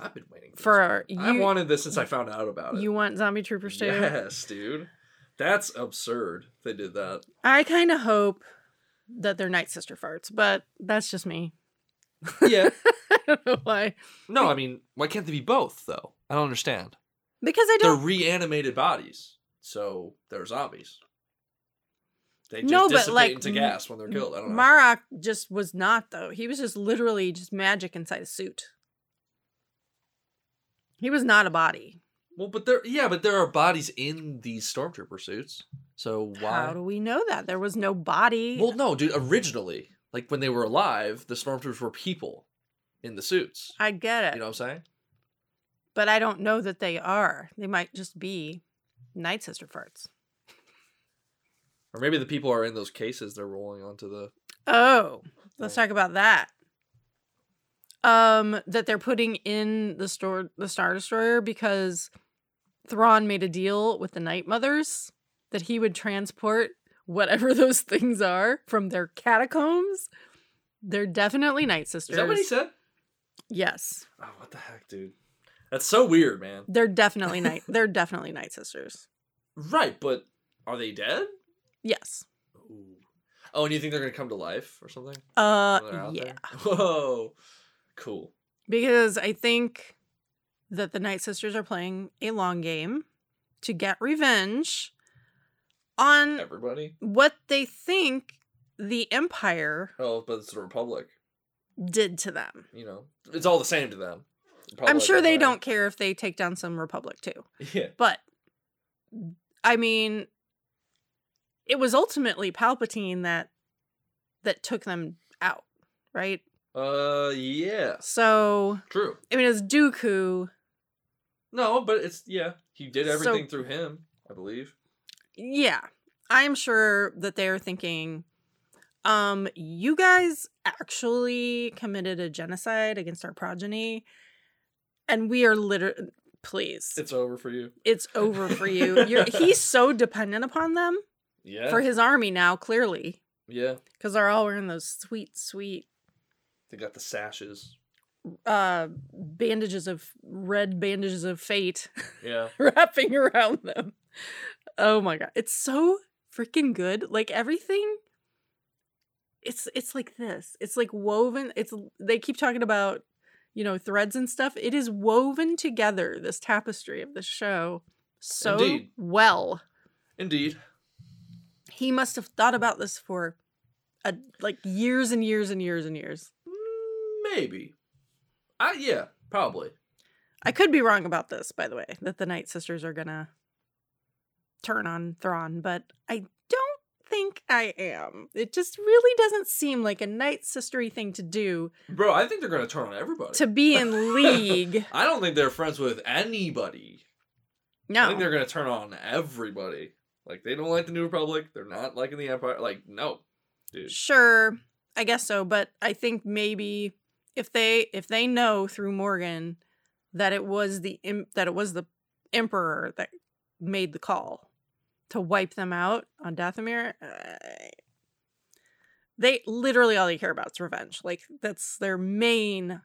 I've been waiting
for
this.
you.
I wanted this since I found out about it.
you want zombie troopers too?
Yes, dude. That's absurd. They did that.
I kind of hope that they're Night Sister farts, but that's just me.
Yeah.
I don't know why.
no, I mean, why can't they be both though? I don't understand.
Because I don't.
They're reanimated bodies, so they're zombies. They just
No, but,
dissipate
like,
into gas when they're killed. I don't know.
Marrok just was not though. He was just literally just magic inside a suit. He was not a body.
well, but there, yeah, but there are bodies in these stormtrooper suits. So why?
How do we know that? There was no body.
Well, no, dude. Originally, like when they were alive, the stormtroopers were people in the suits.
I get it.
You know what I'm saying?
but I don't know that they are. They might just be Night Sister farts.
Or maybe the people are in those cases they're rolling onto the.
Oh, let's
thing.
talk about that. Um, that they're putting in the store the Star Destroyer because Thrawn made a deal with the Night Mothers that he would transport whatever those things are from their catacombs. They're definitely Night Sisters.
Is that what he said?
Yes,
Oh, what the heck, dude? That's so weird, man.
they're definitely night. they're definitely Night Sisters.
Right, but are they dead?
Yes.
Ooh. Oh, and you think they're gonna come to life or something?
Uh,
when they're out
yeah.
there? Whoa, cool.
because I think that the Night Sisters are playing a long game to get revenge on
Everybody.
what they think the Empire
Oh, but it's the Republic.
did to them.
You know, it's all the same to them.
I'm sure they
Empire.
don't care if they take down some Republic too.
Yeah.
But I mean it was ultimately Palpatine that that took them out, right?
Uh, yeah.
So
True.
I mean it's Dooku.
No, but it's yeah. He did
So-
everything through him, I believe.
Yeah. I'm sure that they're thinking, um, you guys actually committed a genocide against our progeny, and we are literally please.
It's over for you.
it's over for you. You're he's so dependent upon them
Yeah.
for his army now, clearly.
yeah.
Because they're all wearing those sweet, sweet
They got the sashes.
uh bandages of red bandages of fate
Yeah.
wrapping around them. Oh my god. It's so freaking good. Like everything it's it's like this. It's like woven. It's they keep talking about, you know, threads and stuff. It is woven together this tapestry of the show so
Indeed.
well.
Indeed.
He must have thought about this for a, like years and years and years and years.
Maybe. I yeah, probably.
I could be wrong about this, by the way, that the Night Sisters are gonna turn on Thrawn, but I don't think I am. It just really doesn't seem like a Night Sistery thing to do
Bro, I think they're gonna turn on everybody.
to be in league.
I don't think they're friends with anybody. No. I think they're gonna turn on everybody. Like they don't like the New Republic. They're not liking the Empire. Like no, dude.
sure, I guess so, but I think maybe if they if they know through Morgan that it was the that it was the Emperor that made the call to wipe them out on Dathomir, uh, they literally all they care about is revenge. Like that's their main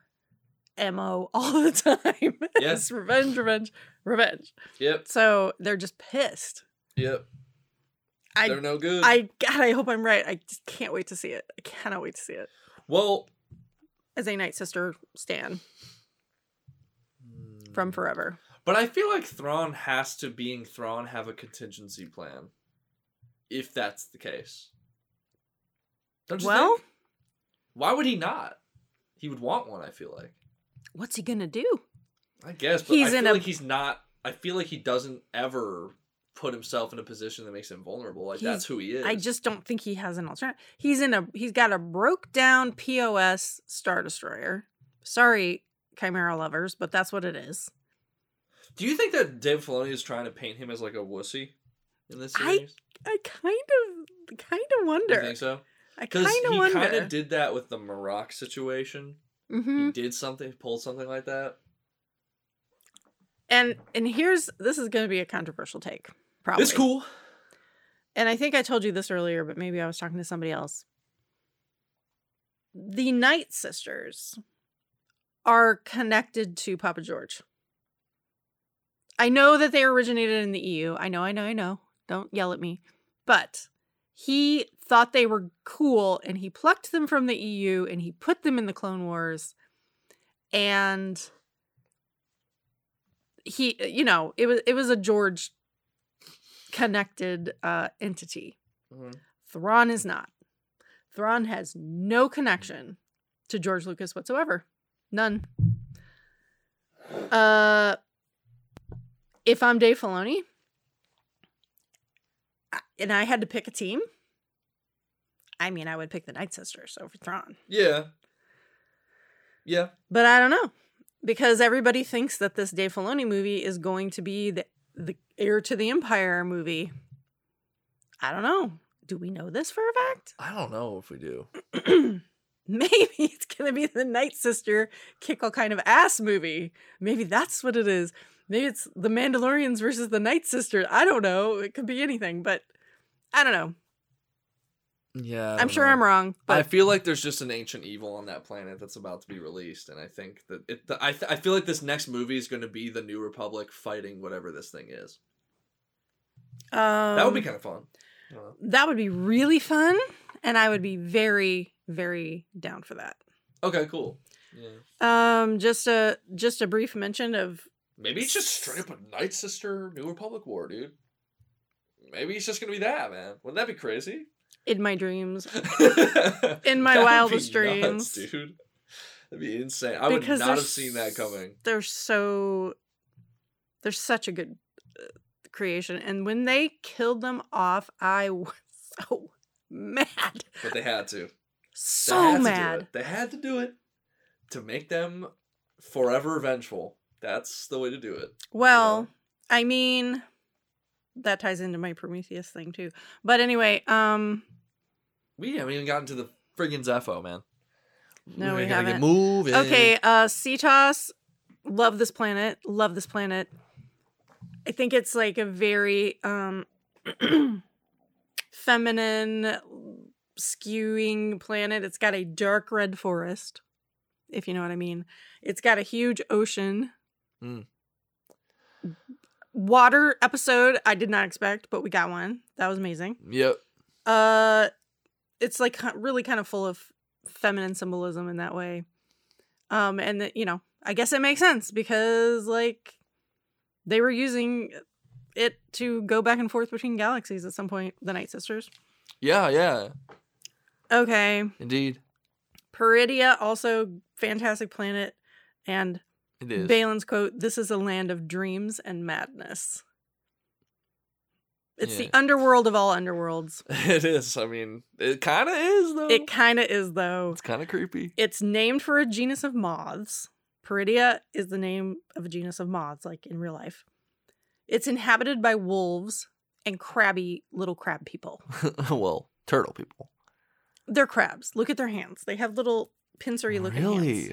mo all the time.
Yeah.
revenge, revenge, revenge.
Yep.
So they're just pissed.
Yep.
I
they're no good.
I God, I hope I'm right. I just can't wait to see it. I cannot wait to see it.
well.
As a Night Sister Stan from hmm. Forever.
But I feel like Thrawn has to, being Thrawn, have a contingency plan. If that's the case. Don't you
Well,
think? Why would he not? He would want one, I feel like.
what's he gonna do?
I guess, but
He's
I
in
feel
a-
he's not. I feel like he doesn't ever put himself in a position that makes him vulnerable. Like
He's-
that's who he is.
I just don't think he has an alternative. He's in a he's got a broke down POS Star Destroyer. Sorry, Chimaera lovers, but that's what it is.
Do you think that Dave Filoni is trying to paint him as like a wussy in this
I
series?
I kind of kind of wonder.
You think so?
I kind of wonder.
he kind of did that with the Marrok situation.
hmm
He did something, pulled something like that.
And and here's this is going to be a controversial take. Probably.
It's cool.
And I think I told you this earlier, but maybe I was talking to somebody else. The Night Sisters are connected to Papa George. I know that they originated in the EU. I know, I know, I know. Don't yell at me. But he thought they were cool and he plucked them from the EU and he put them in the Clone Wars. And he, you know, it was it was a George connected uh entity.
Mhm.
Thrawn is not. Thrawn has no connection to George Lucas whatsoever. None. Uh if I'm Dave Filoni and I had to pick a team, I mean I would pick the Night Sisters over Thrawn.
Yeah. Yeah.
But I don't know. Because everybody thinks that this Dave Filoni movie is going to be the the heir to the Empire movie. I don't know. Do we know this for a fact?
I don't know if we do.
Maybe it's gonna be the Night Sister kick all kind of ass movie. Maybe that's what it is. Maybe it's the Mandalorians versus the Night Sister. I don't know. It could be anything, but I don't know.
Yeah.
I'm sure
know.
I'm wrong. But
I feel like there's just an ancient evil on that planet that's about to be released, and I think that it. The, I th- I feel like this next movie is going to be the New Republic fighting whatever this thing is.
um,
That would be kind of fun. I don't know.
that would be really fun, and I would be very, very down for that.
Okay, cool. Yeah.
Um, just a just a brief mention of
Maybe it's just straight up a Night Sister New Republic war, dude. Maybe it's just gonna be that, man. Wouldn't that be crazy?
In my dreams.
In
my wildest dreams.
dude. That'd be insane. I would not have seen that coming.
They're so they're such a good uh, creation, and when they killed them off, I was so mad,
But they had to. They
so
had to do
mad.
it. They had to do it to make them forever vengeful. That's the way to do it.
Well, I mean, that ties into my Prometheus thing too. But anyway, um,
We haven't even gotten to the friggin' Zeffo, man.
No, we
gotta
haven't.
Get moving.
okay, uh, Seatos, love this planet, love this planet. I think it's like a very um feminine skewing planet. It's got a dark red forest, if you know what I mean. It's got a huge ocean.
Mm.
Water episode I did not expect, but we got one. That was amazing.
Yep.
Uh it's like really kind of full of feminine symbolism in that way. Um and that, you know, I guess it makes sense because like they were using it to go back and forth between galaxies at some point, the Night Sisters.
Yeah, yeah.
Okay.
Indeed.
Peridea also fantastic planet and
It is.
Baylan's quote, this is a land of dreams and madness. It's the underworld of all underworlds.
it is. I mean, it kind of is though.
It kind of is though.
it's kind of creepy.
It's named for a genus of moths. Peridea is the name of a genus of moths, like in real life. It's inhabited by wolves and crabby little crab people.
well, turtle people.
They're crabs. Look at their hands. They have little pincery looking hands.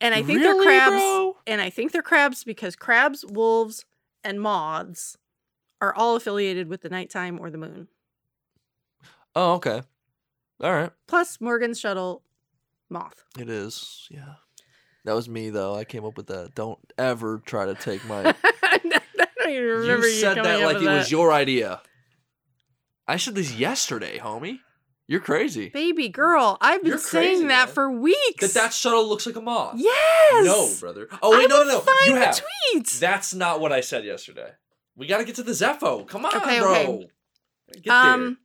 And I think
Really,
they're crabs.
bro?
And I think they're crabs because crabs, wolves, and moths are all affiliated with the nighttime or the moon.
Oh, okay. All right.
Plus Morgan's shuttle moth.
It is. Yeah. That was me though. I came up with that. Don't ever try to take my.
I don't even remember
you
you,
said that like it
that.
was your idea. I said this yesterday, homie. You're crazy.
Baby girl, I've been
You're
saying
crazy,
that
man.
for weeks.
That that shuttle looks like a moth.
yes.
No, brother. Oh wait,
I
no, no, no.
Find
You
the
have.
tweet.
That's not what I said yesterday. We got to get to the Zeffo. Come on,
Okay,
bro.
okay.
Get
um,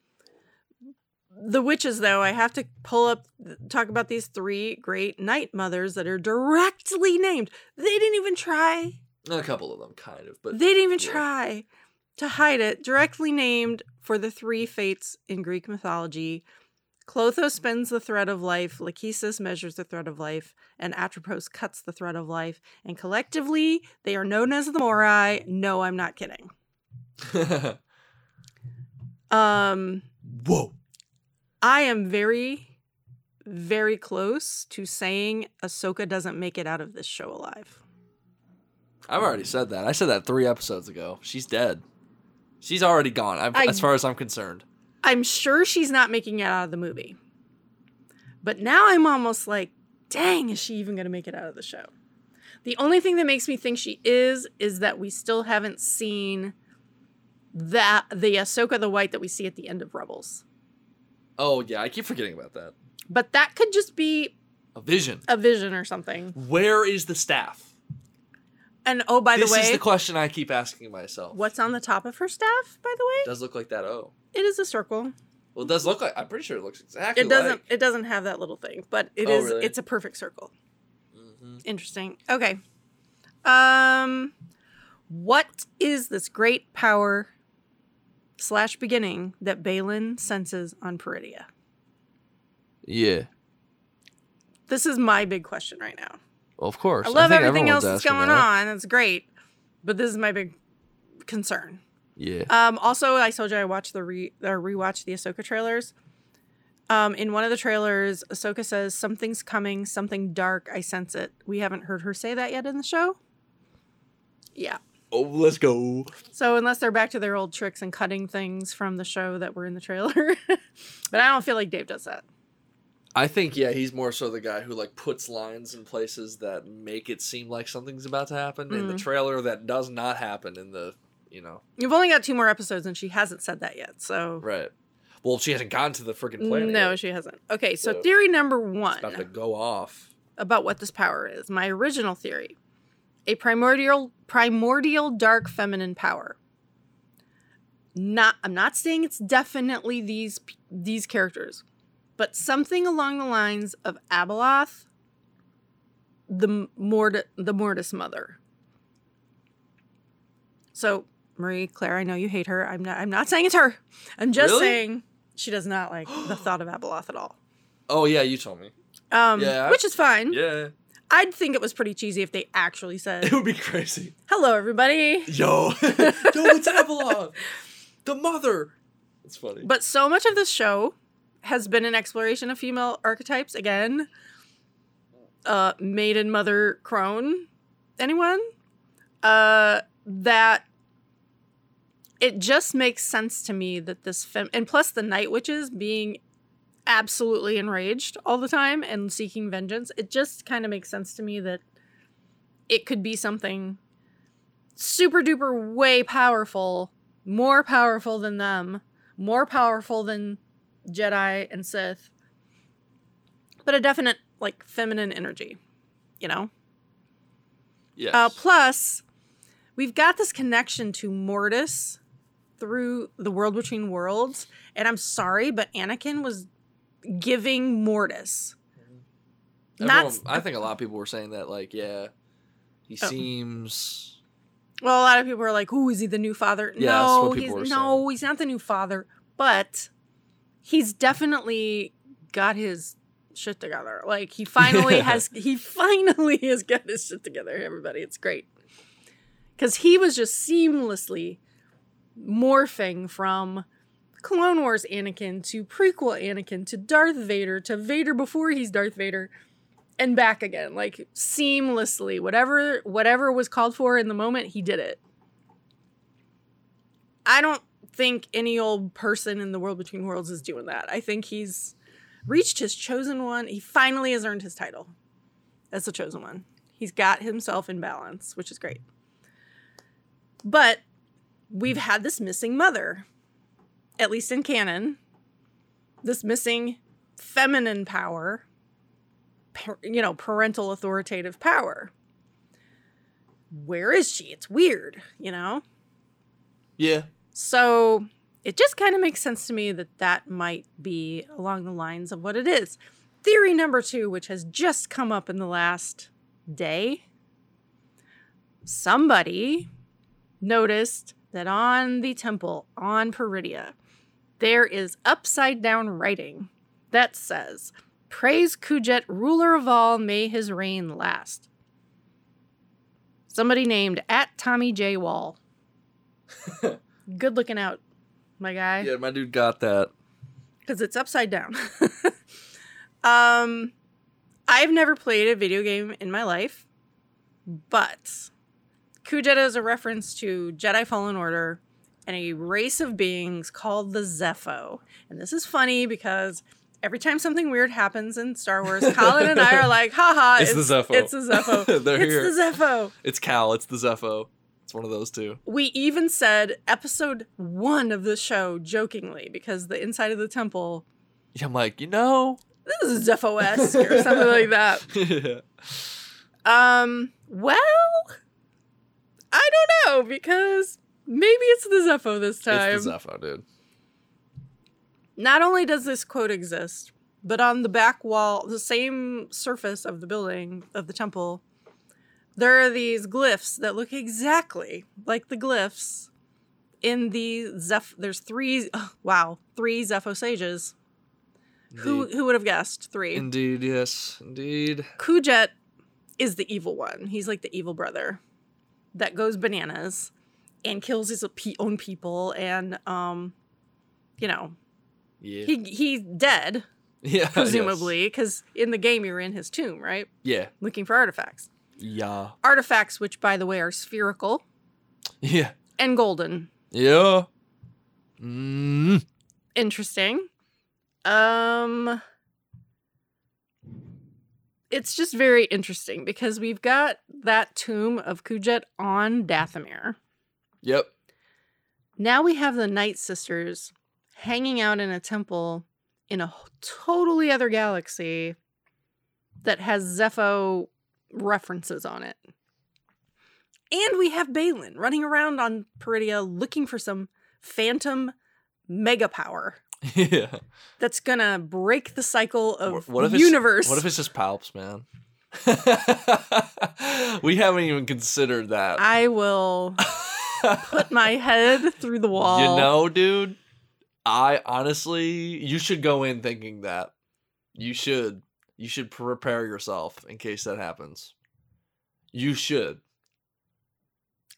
the witches, though, I have to pull up, talk about these three great night mothers that are directly named. They didn't even try.
there. A couple of them, kind of, but
They didn't even
yeah.
try to hide it. Directly named for the three fates in Greek mythology Clotho spins the thread of life, Lachesis measures the thread of life, and Atropos cuts the thread of life, and collectively they are known as the Moirai. No, I'm not kidding. Um,
Whoa.
I am very, very close to saying Ahsoka doesn't make it out of this show alive.
I've already said that. I said that three episodes ago. She's dead. She's already gone, I'm, as far as I'm concerned.
I'm sure she's not making it out of the movie. But now I'm almost like, dang, is she even going to make it out of the show? The only thing that makes me think she is is that we still haven't seen that the Ahsoka the White that we see at the end of Rebels.
Oh yeah, I keep forgetting about that.
But that could just be
A vision.
a vision or something.
Where is the staff?
And oh, by
this
the way, this
is the question I keep asking myself.
what's on the top of her staff? By the way,
It
way,
does look like that O.
it is a circle.
Well, it does look like. I'm pretty sure it looks exactly.
It doesn't.
Like.
It doesn't have that little thing, but it
Oh,
is.
really?
It's a perfect circle.
Mhm.
Interesting. Okay. Um, what is this great power slash beginning that Baylan senses on Peridea?
Yeah.
This is my big question right now.
Well, of course.
I love
think
everything else that's going
that.
on. It's great, but this is my big concern.
Yeah.
Um, also, I told you I watched the re or rewatched the Ahsoka trailers. Um, in one of the trailers, Ahsoka says something's coming, something dark. I sense it. We haven't heard her say that yet in the show. Yeah.
Oh, let's go.
So unless they're back to their old tricks and cutting things from the show that were in the trailer, but I don't feel like Dave does that.
I think yeah, he's more so the guy who like puts lines in places that make it seem like something's about to happen in the
Mm.
trailer that does not happen in the you know
You've only got two more episodes, and she hasn't said that yet. So
right. Well, she hasn't gotten to the freaking planet.
no,
yet.
she hasn't. Okay, so
So,
theory number
it's
one.
about to go off.
about what this power is. My original theory: a primordial, primordial dark feminine power. Not, I'm not saying it's definitely these these characters, but something along the lines of Abeloth, the Mord, the Mortis mother. So Marie Claire, I know you hate her. I'm not. I'm not saying it's her. I'm just
Really?
saying she does not like the thought of Abeloth at all.
Oh yeah, you told me.
Um,
Yeah.
which is fine.
Yeah,
I'd think it was pretty cheesy if they actually said,
it would be crazy.
"Hello, everybody."
Yo, yo, it's Avalon, the mother. It's funny.
But so much of this show has been an exploration of female archetypes. Again, uh, maiden, mother, crone. Anyone? Uh, that it just makes sense to me that this fem and plus the night witches being absolutely enraged all the time and seeking vengeance. It just kind of makes sense to me that it could be something super duper way powerful, more powerful than them, more powerful than Jedi and Sith, but a definite like feminine energy, you know?
yes.
Uh, plus, we've got this connection to Mortis through the world between worlds. And I'm sorry, but Anakin was giving Mortis.
Everyone-
not-
I think a lot of people were saying that. Like, yeah, he
Oh.
seems.
Well, a lot of people are like, "Oh, is he the new father?"
Yeah,
no, he's no,
saying.
he's not the new father, but he's definitely got his shit together. Like he finally has he finally has got his shit together, everybody. It's great. Cuz he was just seamlessly morphing from Clone Wars Anakin to prequel Anakin to Darth Vader to Vader before he's Darth Vader and back again like seamlessly whatever whatever was called for in the moment he did it i don't think any old person in the world between worlds is doing that i think he's reached his chosen one he finally has earned his title as the chosen one he's got himself in balance which is great but we've had this missing mother at least in canon this missing feminine power you know, parental authoritative power. Where is she? It's weird, you know?
Yeah.
So it just kind of makes sense to me that that might be along the lines of what it is. Theory number two, which has just come up in the last day somebody noticed that on the temple on Peridea, there is upside down writing that says, Praise Kujet, ruler of all, may his reign last. Somebody named at Tommy J. Wall. Good looking out, my guy.
Yeah, my dude got that.
Because it's upside down. um, I've never played a video game in my life, but Kujet is a reference to Jedi Fallen Order and a race of beings called the Zeffo. And this is funny because every time something weird happens in Star Wars, Colin and I are like, haha,
It's the Zeffo.
It's the Zeffo.
They're
it's
here.
the Zeffo.
It's Cal. It's the Zeffo. It's one of those two.
We even said episode one of the show jokingly because the inside of the temple,
Yeah, I'm like, you know.
this is esque or something like that.
yeah.
Um, well, I don't know because maybe it's the Zeffo this time.
It's the Zeffo, dude.
Not only does this quote exist, but on the back wall, the same surface of the building, of the temple, there are these glyphs that look exactly like the glyphs in the Zeph. There's three, wow, three Zeffo sages. Who,
Indeed.
who would have guessed? Three.
Indeed, yes. Indeed.
Kujet is the evil one. He's like the evil brother that goes bananas and kills his own people and um you know,
Yeah.
he he's dead
yeah.
presumably cuz in the game you're in his tomb, right?
Yeah,
Looking for artifacts.
Yeah.
Artifacts which by the way are spherical
Yeah.
and golden.
Yeah. Mm.
Interesting. Um it's just very interesting because we've got that tomb of Kujet on Dathomir.
Yep.
Now we have the Night Sisters hanging out in a temple in a totally other galaxy that has Zeffo references on it. And we have Baylan running around on Peridea looking for some phantom mega power
yeah.
that's gonna break the cycle of
what if
universe.
What if it's just palps, man? we haven't even considered that.
I will put my head through the wall.
You know, dude, I honestly, you should go in thinking that. You should. You should prepare yourself in case that happens. You should.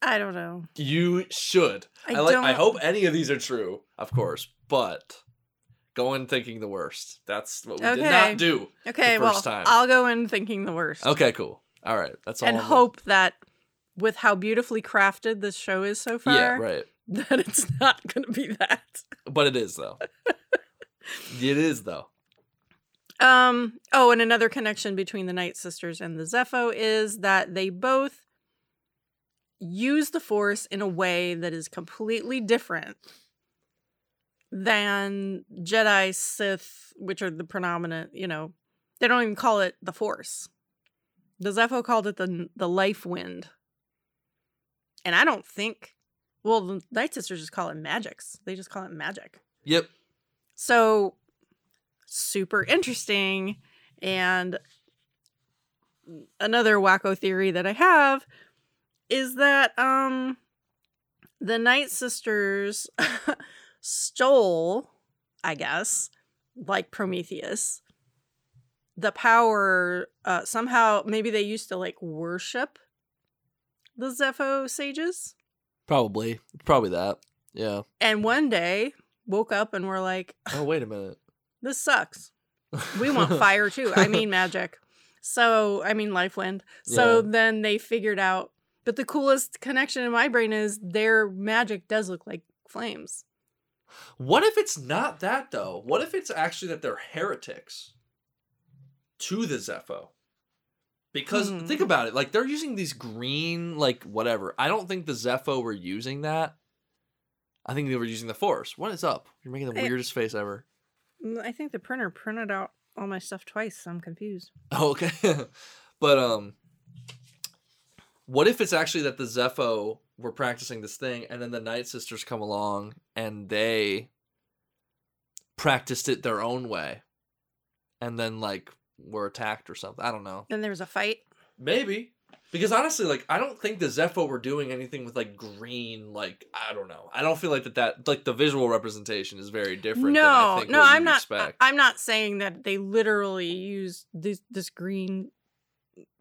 I don't know.
You should.
I,
I, like.
don't.
I hope any of these are true, of course, but go in thinking the worst. That's what we did not do.
Okay, well,
time.
I'll go in thinking the worst.
Okay, cool. All right, that's all.
and
I'm-
hope that with how beautifully crafted this show is so far,
Yeah, right.
that it's not going to be that.
But it is though. it is though.
Um. Oh, and another connection between the Night Sisters and the Zeffo is that they both use the Force in a way that is completely different than Jedi, Sith, which are the predominant. You know, they don't even call it the Force. The Zeffo called it the the Life Wind, and I don't think. Well, the Night Sisters just call it magics. They just call it magic.
Yep.
So super interesting. And another wacko theory that I have is that um the Night Sisters stole, I guess, like Prometheus, the power uh somehow maybe they used to like worship the Zeffo sages
Probably. Probably that. Yeah.
and one day woke up and were like
Oh wait a minute.
This sucks. We want fire too. I mean magic. So I mean life wind. So
Yeah.
then they figured out but the coolest connection in my brain is their magic does look like flames.
What if it's not that though? What if it's actually that they're heretics to the Zeffo? Because
Hmm.
think about it, like they're using these green, like whatever. I don't think the Zeffo were using that. I think they were using the Force. What is up? You're making the weirdest face ever.
Mm, I think the printer printed out all my stuff twice, so I'm confused.
Oh, okay. but um what if it's actually that the Zeffo were practicing this thing and then the Night Sisters come along and they practiced it their own way and then like were attacked or something. I don't know.
Then there was a fight.
Maybe. Because honestly, like I don't think the Zeffo were doing anything with like green. Like I don't know. I don't feel like that. That like the visual representation is very different. than I
No,
think
no, I'm not.
Expect.
I'm not saying that they literally use this this green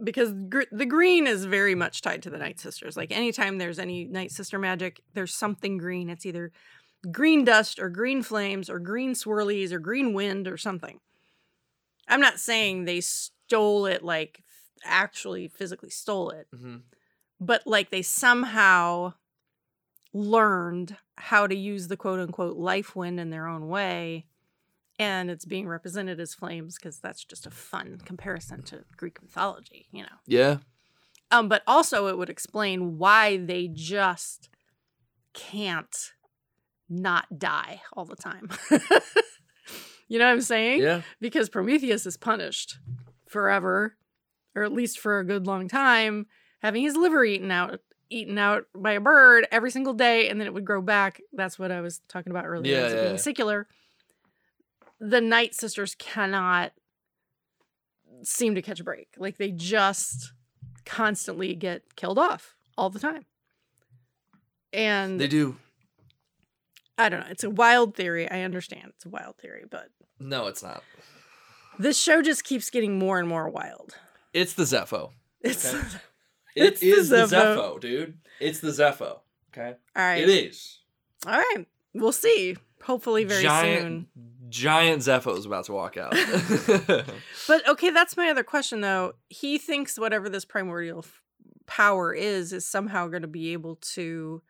because gr- the green is very much tied to the Night Sisters. Like anytime there's any Night Sister magic, there's something green. It's either green dust or green flames or green swirlies or green wind or something. I'm not saying they stole it like actually physically stole it,
Mhm.
but like they somehow learned how to use the quote unquote life wind in their own way and it's being represented as flames because that's just a fun comparison to greek mythology you know
Yeah.
um but also it would explain why they just can't not die all the time you know what i'm saying
Yeah.
because Prometheus is punished forever, or at least for a good long time, having his liver eaten out eaten out by a bird every single day, and then it would grow back. That's what I was talking about earlier.
Yeah, yeah,
being
yeah.
secular. The Night Sisters cannot seem to catch a break. Like they just constantly get killed off all the time. And
They do.
I don't know. It's a wild theory. I understand it's a wild theory, but
No, it's not.
this show just keeps getting more and more wild.
It's the Zeffo.
It's
Okay.
It's
It is
the
the
Zeffo.
Zeffo, dude. It's the Zeffo. Okay.
all right.
It is.
All right. We'll see. Hopefully very
giant,
soon.
Giant Zeffo is about to walk out.
But okay, that's my other question though. He thinks whatever this primordial f- power is is somehow going to be able to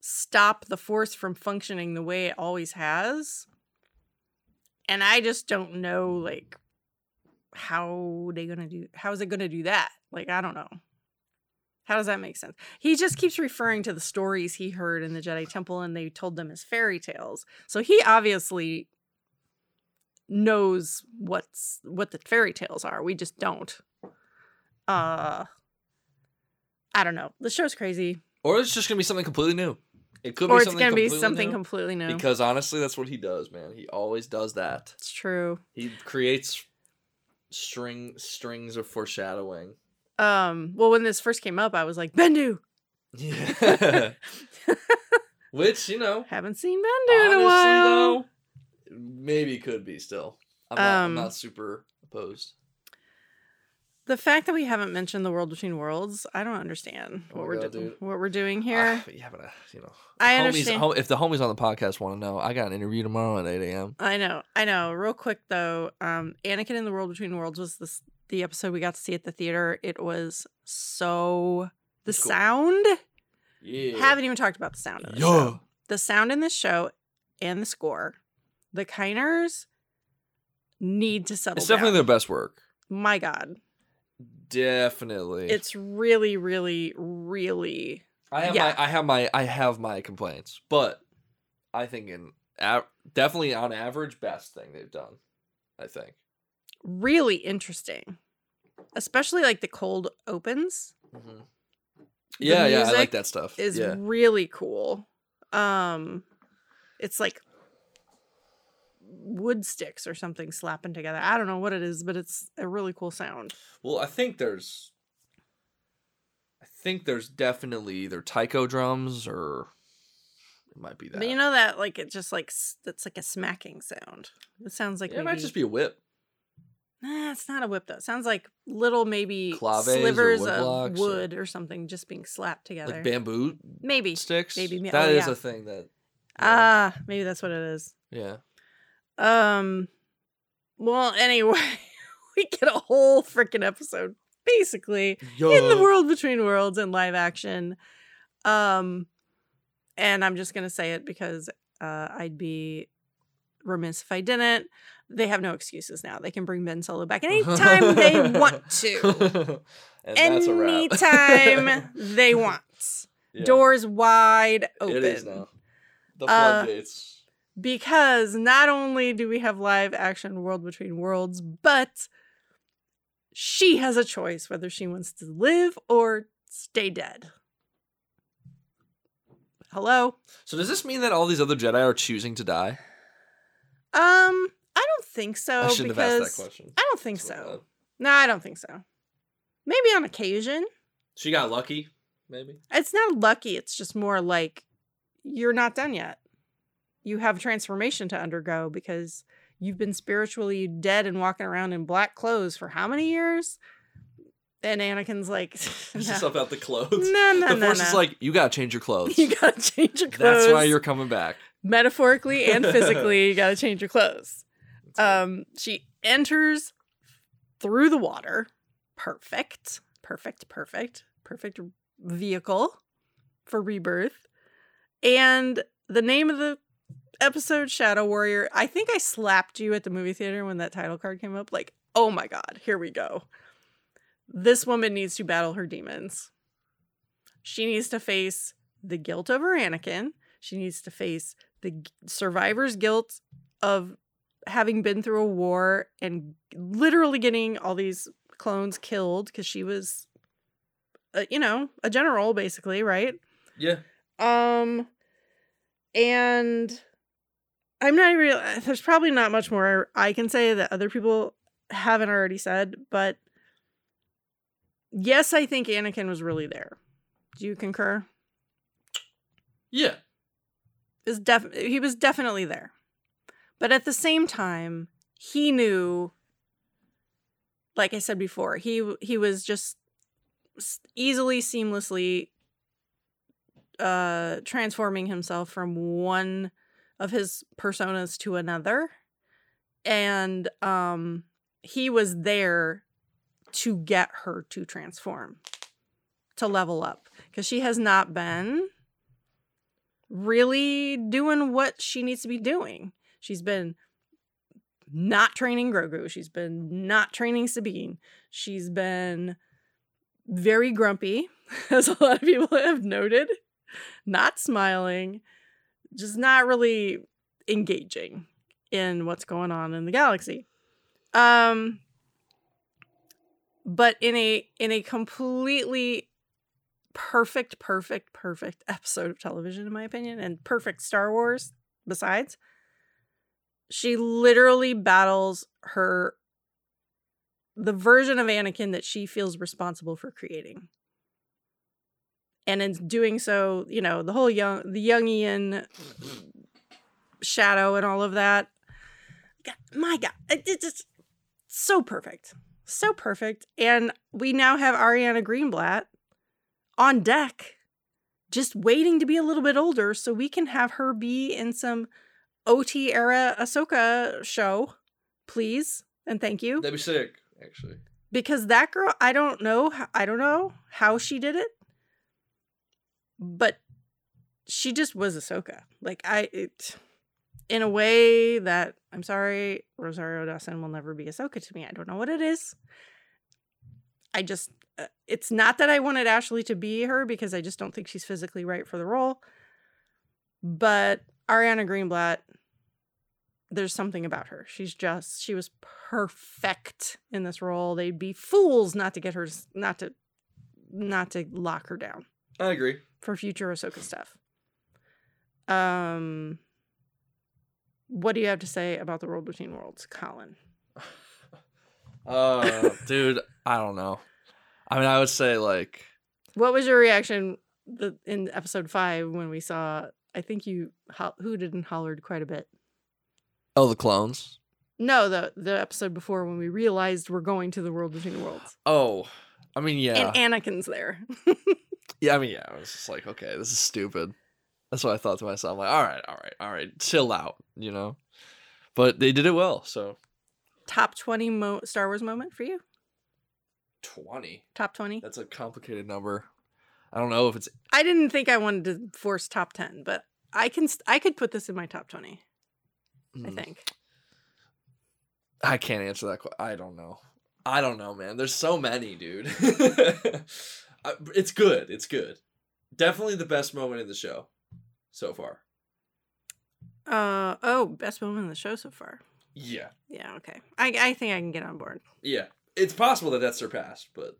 stop the force from functioning the way it always has. And I just don't know like how they to do how is it to do that? Like I don't know. How does that make sense? He just keeps referring to the stories he heard in the Jedi Temple and they told them as fairy tales. So he obviously knows what's what the fairy tales are. We just don't. Uh I don't know. The show's crazy.
or it's just gonna be something completely new. It could be.
or
be
it's gonna be something
new,
completely new.
Because honestly, that's what he does, man. He always does that.
it's true.
He creates string strings of foreshadowing.
Um, well when this first came up, I was like, Bendu!
Yeah. Which you know,
Haven't seen Bendu in a while.
though, maybe could be still. I'm not, I'm
Um,
not super opposed.
The fact that we haven't mentioned the world between worlds, I don't understand
Oh
what we're
God,
doing. What we're doing here.
Ah, but uh, you know,
I
homies-
understand.
hom- if the homies on the podcast want to know, I got an interview tomorrow at 8 a.m.
I know, I know. Real quick though, um, Anakin in the World Between Worlds was this the episode we got to see at the theater. It was so the
It's cool.
sound.
Yeah.
Haven't even talked about the sound of the
Yeah.
show. The sound in this show and the score. The Kiners need to settle
It's definitely
down.
their best work.
My God,
Definitely.
it's really, really, really.
I have
yeah.
my I have my I have my complaints, but I think in av- definitely on average best thing they've done. I think.
really interesting especially like the cold opens
Yeah, yeah, I like that stuff.
is
yeah.
really cool um it's like wood sticks or something slapping together i don't know what it is but it's a really cool sound
Well, I think there's I think there's definitely either taiko drums or it might be that.
but you know that like it just like s- it's like a smacking sound it sounds like
Yeah, it might just be a whip.
nah, it's not a whip though it sounds like little maybe
Claves
slivers
wood
of
blocks or-
wood or... something just being slapped together
Like bamboo
maybe
sticks.
maybe
That
oh,
is
yeah.
a thing that
ah maybe that's what it is
yeah.
Um. Well, anyway, we get a whole freaking episode basically in the world between worlds and live action. Um, and I'm just gonna say it because uh, I'd be remiss if I didn't. They have no excuses now. They can bring Ben Solo back anytime they want to. Anytime they want.
Yeah.
Doors wide open.
It is now. The
Uh,
floodgates.
Because not only do we have live action world between worlds but she has a choice whether she wants to live or stay dead hello
so does this mean that all these other Jedi are choosing to die?
um i don't think so
I shouldn't have
because
asked that question.
i don't think
That's
so no i don't think so Maybe on occasion.
She got lucky, maybe.
It's not lucky, it's just more like you're not done yet. You have transformation to undergo because you've been spiritually dead and walking around in black clothes for how many years? And Anakin's like,
It's
no,
just about the clothes.
no, no,
the
no,
force
no.
is like, you gotta change your clothes.
you gotta change your clothes.
That's why you're coming back.
metaphorically and physically. you gotta change your clothes. Um, she enters through the water. Perfect, perfect, perfect, perfect vehicle for rebirth. And the name of the episode, Shadow Warrior. I think I slapped you at the movie theater when that title card came up. Like, oh my god, here we go. This woman needs to battle her demons. She needs to face the guilt over Anakin. She needs to face the survivor's guilt of having been through a war and literally getting all these clones killed because she was, uh, you know, a general basically, right?
yeah.
Um, and I'm not real. There's probably not much more I can say that other people haven't already said, but yes, I think Anakin was really there. Do you concur?
Yeah.
Is def- he was definitely there, but at the same time, he knew. Like I said before, he he was just easily, seamlessly uh transforming himself from one of his personas to another and um he was there to get her to transform to level up because she has not been really doing what she needs to be doing. She's been not training grogu she's been not training sabine she's been very grumpy as a lot of people have noted not smiling, just not really engaging in what's going on in the galaxy. Um but in a in a completely perfect perfect perfect episode of television in my opinion and perfect Star Wars besides she literally battles her the version of Anakin that she feels responsible for creating and in doing so, you know, the whole young the Jungian shadow and all of that. God, my God, it- it's just so perfect, so perfect. And we now have Ariana Greenblatt on deck, just waiting to be a little bit older, so we can have her be in some OT era Ahsoka show, please and thank you
That'd be sick, actually.
because that girl i don't know I don't know how she did it but she just was ahsoka like i it, in a way that i'm sorry rosario dawson will never be ahsoka to me i don't know what it is i just uh, it's not that i wanted ashley to be her because i just don't think she's physically right for the role but ariana greenblatt there's something about her. She's just she was perfect in this role. They'd be fools not to get her not to not to lock her down
I agree.
For future Ahsoka stuff. Um what do you have to say about the world between worlds, Colin?
Uh, dude, I don't know. I mean, I would say like,
What was your reaction the, in episode 5 when we saw I think you ho- hooted and hollered quite a bit.
oh, the clones.
No, the the episode before when we realized we're going to the world between worlds.
Oh, I mean, yeah,
And Anakin's there.
yeah. I mean, yeah. I was just like, okay, this is stupid. That's what I thought to myself. I'm like, all right, all right, all right, chill out, you know. But they did it well. So
Top 20 mo- Star Wars moment for you?
twenty.
Top 20?
That's a complicated number. I don't know if it's.
I didn't think I wanted to force top 10, but I can st- I could put this in my top 20, I
hmm,
think.
I can't answer that. que- I don't know. I don't know, man. There's so many, dude. I- it's good. It's good. Definitely the best moment in the show so far.
Uh oh, best moment in the show so far.
Yeah.
Yeah, okay. I I think I can get on board.
Yeah. It's possible that that's surpassed, but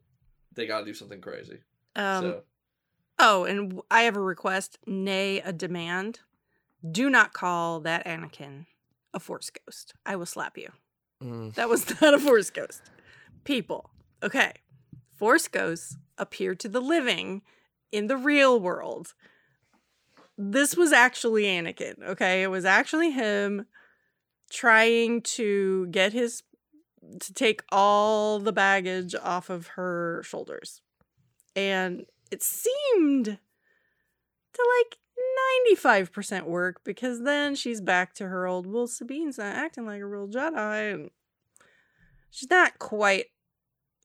they got to do something crazy.
Um
so
oh, and I have a request, nay a demand. Do not call that Anakin a force ghost. I will slap you.
mm,
That was not a force ghost. People. Okay. Force ghosts appear to the living in the real world. This was actually Anakin, okay? It was actually him trying to get his to take all the baggage off of her shoulders. And it seemed to like 95% work because then she's back to her old well Sabine's not acting like a real Jedi and she's not quite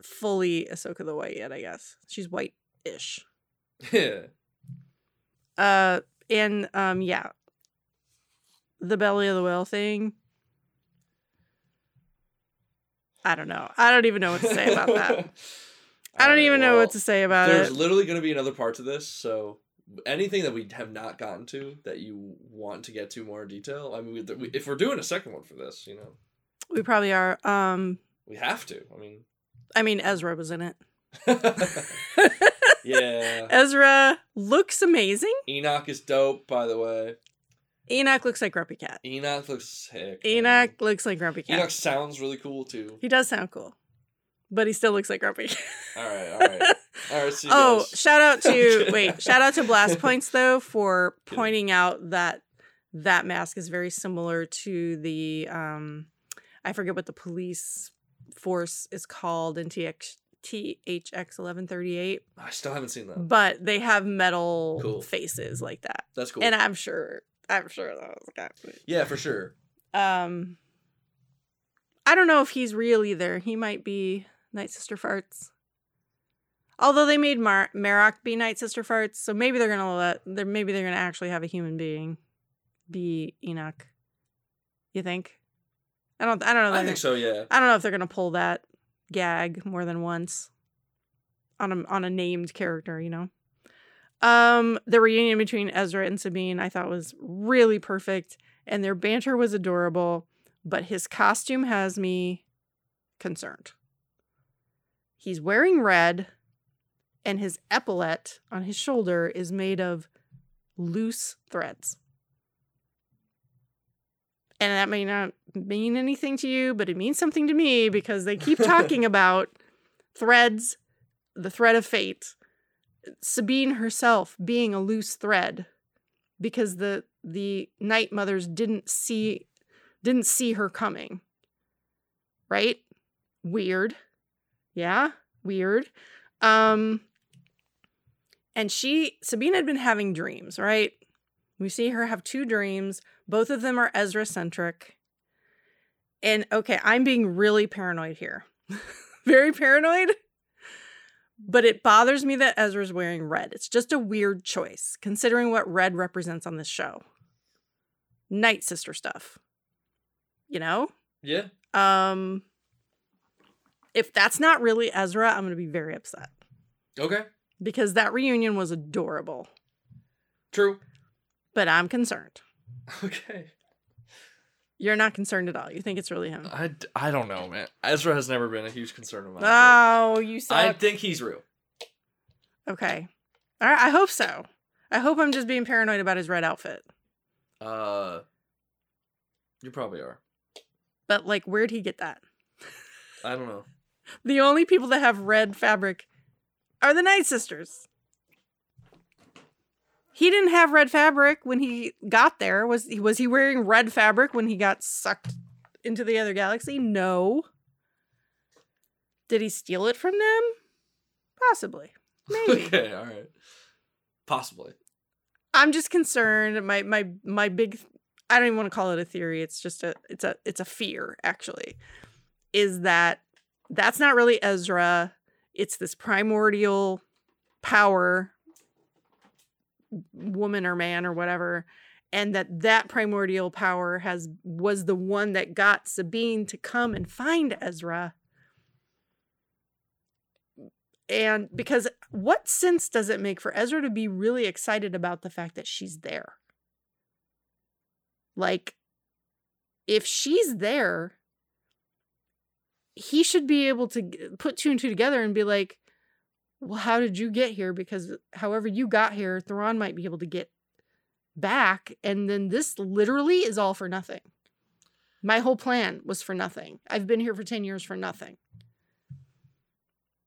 fully Ahsoka the White yet, I guess. She's white-ish.
Yeah.
Uh and um yeah. The belly of the whale thing. I don't know. I don't even know what to say about that. I don't even know what to say about
There's
it.
There's literally going to be another part to this, so anything that we have not gotten to that you want to get to more in detail. I mean, we, if we're doing a second one for this, you know,
We probably are. Um
we have to. I mean,
I mean Ezra was in it.
yeah.
Ezra looks amazing.
Enoch is dope, by the way.
Enoch looks like Grumpy Cat.
Enoch looks sick. man.
Enoch looks like Grumpy Cat.
Enoch sounds really cool too.
He does sound cool. But he still looks like Grumpy.
All right, all right, all right. See you
oh,
guys.
shout out to wait, shout out to Blast Points though for pointing out that that mask is very similar to the um I forget what the police force is called in TX THX eleven thirty eight,
I still haven't seen that.
but they have metal
Cool.
faces like that.
That's cool.
And I'm sure I'm sure that was
yeah, for sure.
um I don't know if he's real either. He might be Night Sister Farts. Although they made Mar- Marrok be Night Sister Farts, so maybe they're gonna let they're maybe they're gonna actually have a human being be Enoch. You think? I don't I don't know.
I think so. Yeah.
I don't know if they're gonna pull that gag more than once on a on a named character, you know. Um, the reunion between Ezra and Sabine I thought was really perfect, and their banter was adorable. But his costume has me concerned. He's wearing red, and his epaulette on his shoulder is made of loose threads. And that may not mean anything to you, but it means something to me because they keep talking about threads, the thread of fate. Sabine herself being a loose thread because the the night mothers didn't see didn't see her coming. Right? Weird. Yeah, weird. Um and she Sabine had been having dreams, right? We see her have two dreams. Both of them are Ezra centric. And okay, I'm being really paranoid here. Very paranoid. But it bothers me that Ezra's wearing red. It's just a weird choice, considering what red represents on this show. Night sister stuff. You know?
Yeah.
Um if that's not really Ezra, I'm gonna be very upset.
Okay.
Because that reunion was adorable.
True.
But I'm concerned.
Okay.
You're not concerned at all. You think it's really him.
I, I don't know, man. Ezra has never been a huge concern of mine.
Oh, you suck.
I think he's real.
Okay. All right. I hope so. I hope I'm just being paranoid about his red outfit.
Uh, you probably are.
But like, where'd he get that?
I don't know.
The only people that have red fabric are the Night Sisters. He didn't have red fabric when he got there. Was he was he wearing red fabric when he got sucked into the other galaxy? No. Did he steal it from them? Possibly. Maybe.
okay. All right. Possibly.
I'm just concerned. My my my big I don't even want to call it a theory. It's just a it's a it's a fear actually. Is that that's not really Ezra. It's this primordial power woman or man or whatever and that that primordial power has was the one that got Sabine to come and find Ezra. And mm. because what sense does it make for Ezra to be really excited about the fact that she's there? Like, if she's there, he should be able to put two and two together and be like, well, how did you get here? Because however you got here, Thrawn might be able to get back. And then this literally is all for nothing. My whole plan was for nothing. I've been here for 10 years for nothing.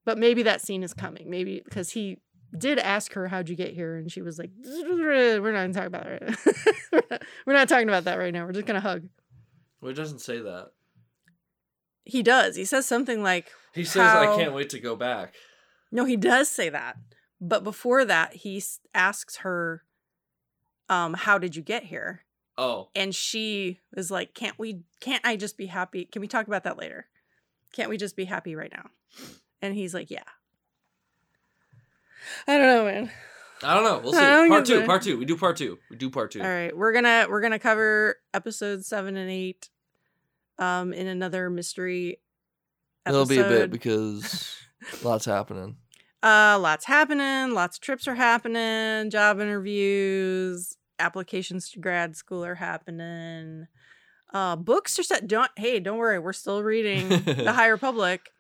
But maybe that scene is coming. Maybe because he did ask her, How'd you get here? And she was like, We're not talking about that right we're, not, we're not talking about that right now. We're just going to hug.
Well, he doesn't say that.
He does. He says something like,
He says,
How-
"I can't wait to go back."
No, he does say that. But before that, he asks her, um, How did you get here?
Oh,
and she is like can't we can't i just be happy can we talk about that later can't we just be happy right now and he's like yeah i don't know man
I don't know. We'll see. Part two.
that.
Part two. We do part two. We do part two.
all right we're gonna we're gonna cover episodes seven and eight um in another mystery
It'll be a bit because lots happening.
uh lots happening lots of trips are happening job interviews applications to grad school are happening uh books are set don't hey don't worry we're still reading the high republic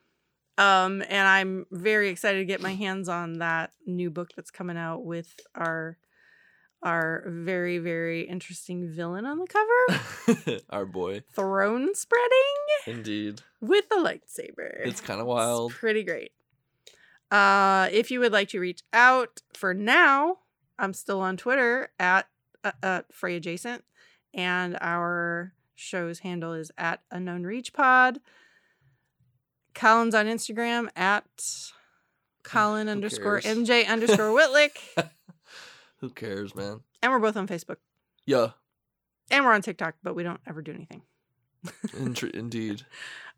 um and i'm very excited to get my hands on that new book that's coming out with our our very very interesting villain on the cover
Our boy.
throne spreading
Indeed.
with a lightsaber
It's kind of
It's
wild.
pretty great. Uh, if you would like to reach out for now, I'm still on Twitter at uh, uh, Frey Adjacent, and our show's handle is at Unknown Reach Pod. Colin's on Instagram at Colin underscore? MJ underscore Whitlick,
Who cares, man?
and we're both on Facebook,
Yeah.
and we're on TikTok, but we don't ever do anything.
Indeed.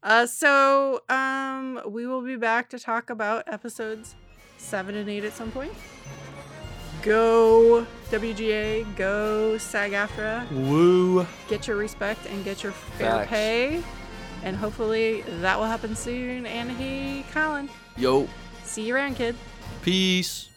Uh, so um, we will be back to talk about episodes seven and eight at some point. Go WGA, go SAG-AFTRA,
Woo.
get your respect and get your fair
Facts.
pay, and hopefully that will happen soon. And hey, Colin,
Yo.
see you around, kid.
Peace.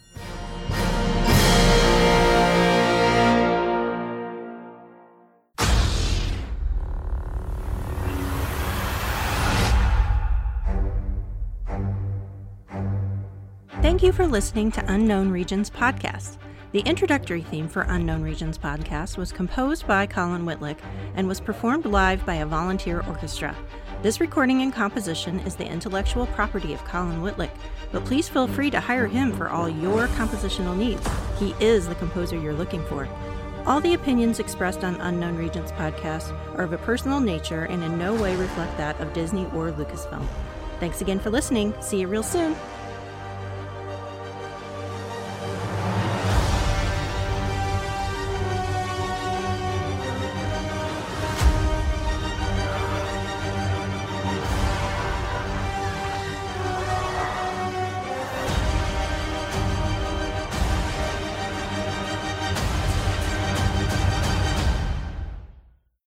You for listening to Unknown Regions Podcast. The introductory theme for Unknown Regions Podcast was composed by Colin Whitlick and was performed live by a volunteer orchestra. This recording and composition is the intellectual property of Colin Whitlick, but please feel free to hire him for all your compositional needs. He is the composer you're looking for. All the opinions expressed on Unknown Regions podcast are of a personal nature and in no way reflect that of Disney or Lucasfilm. Thanks again for listening. See you real soon.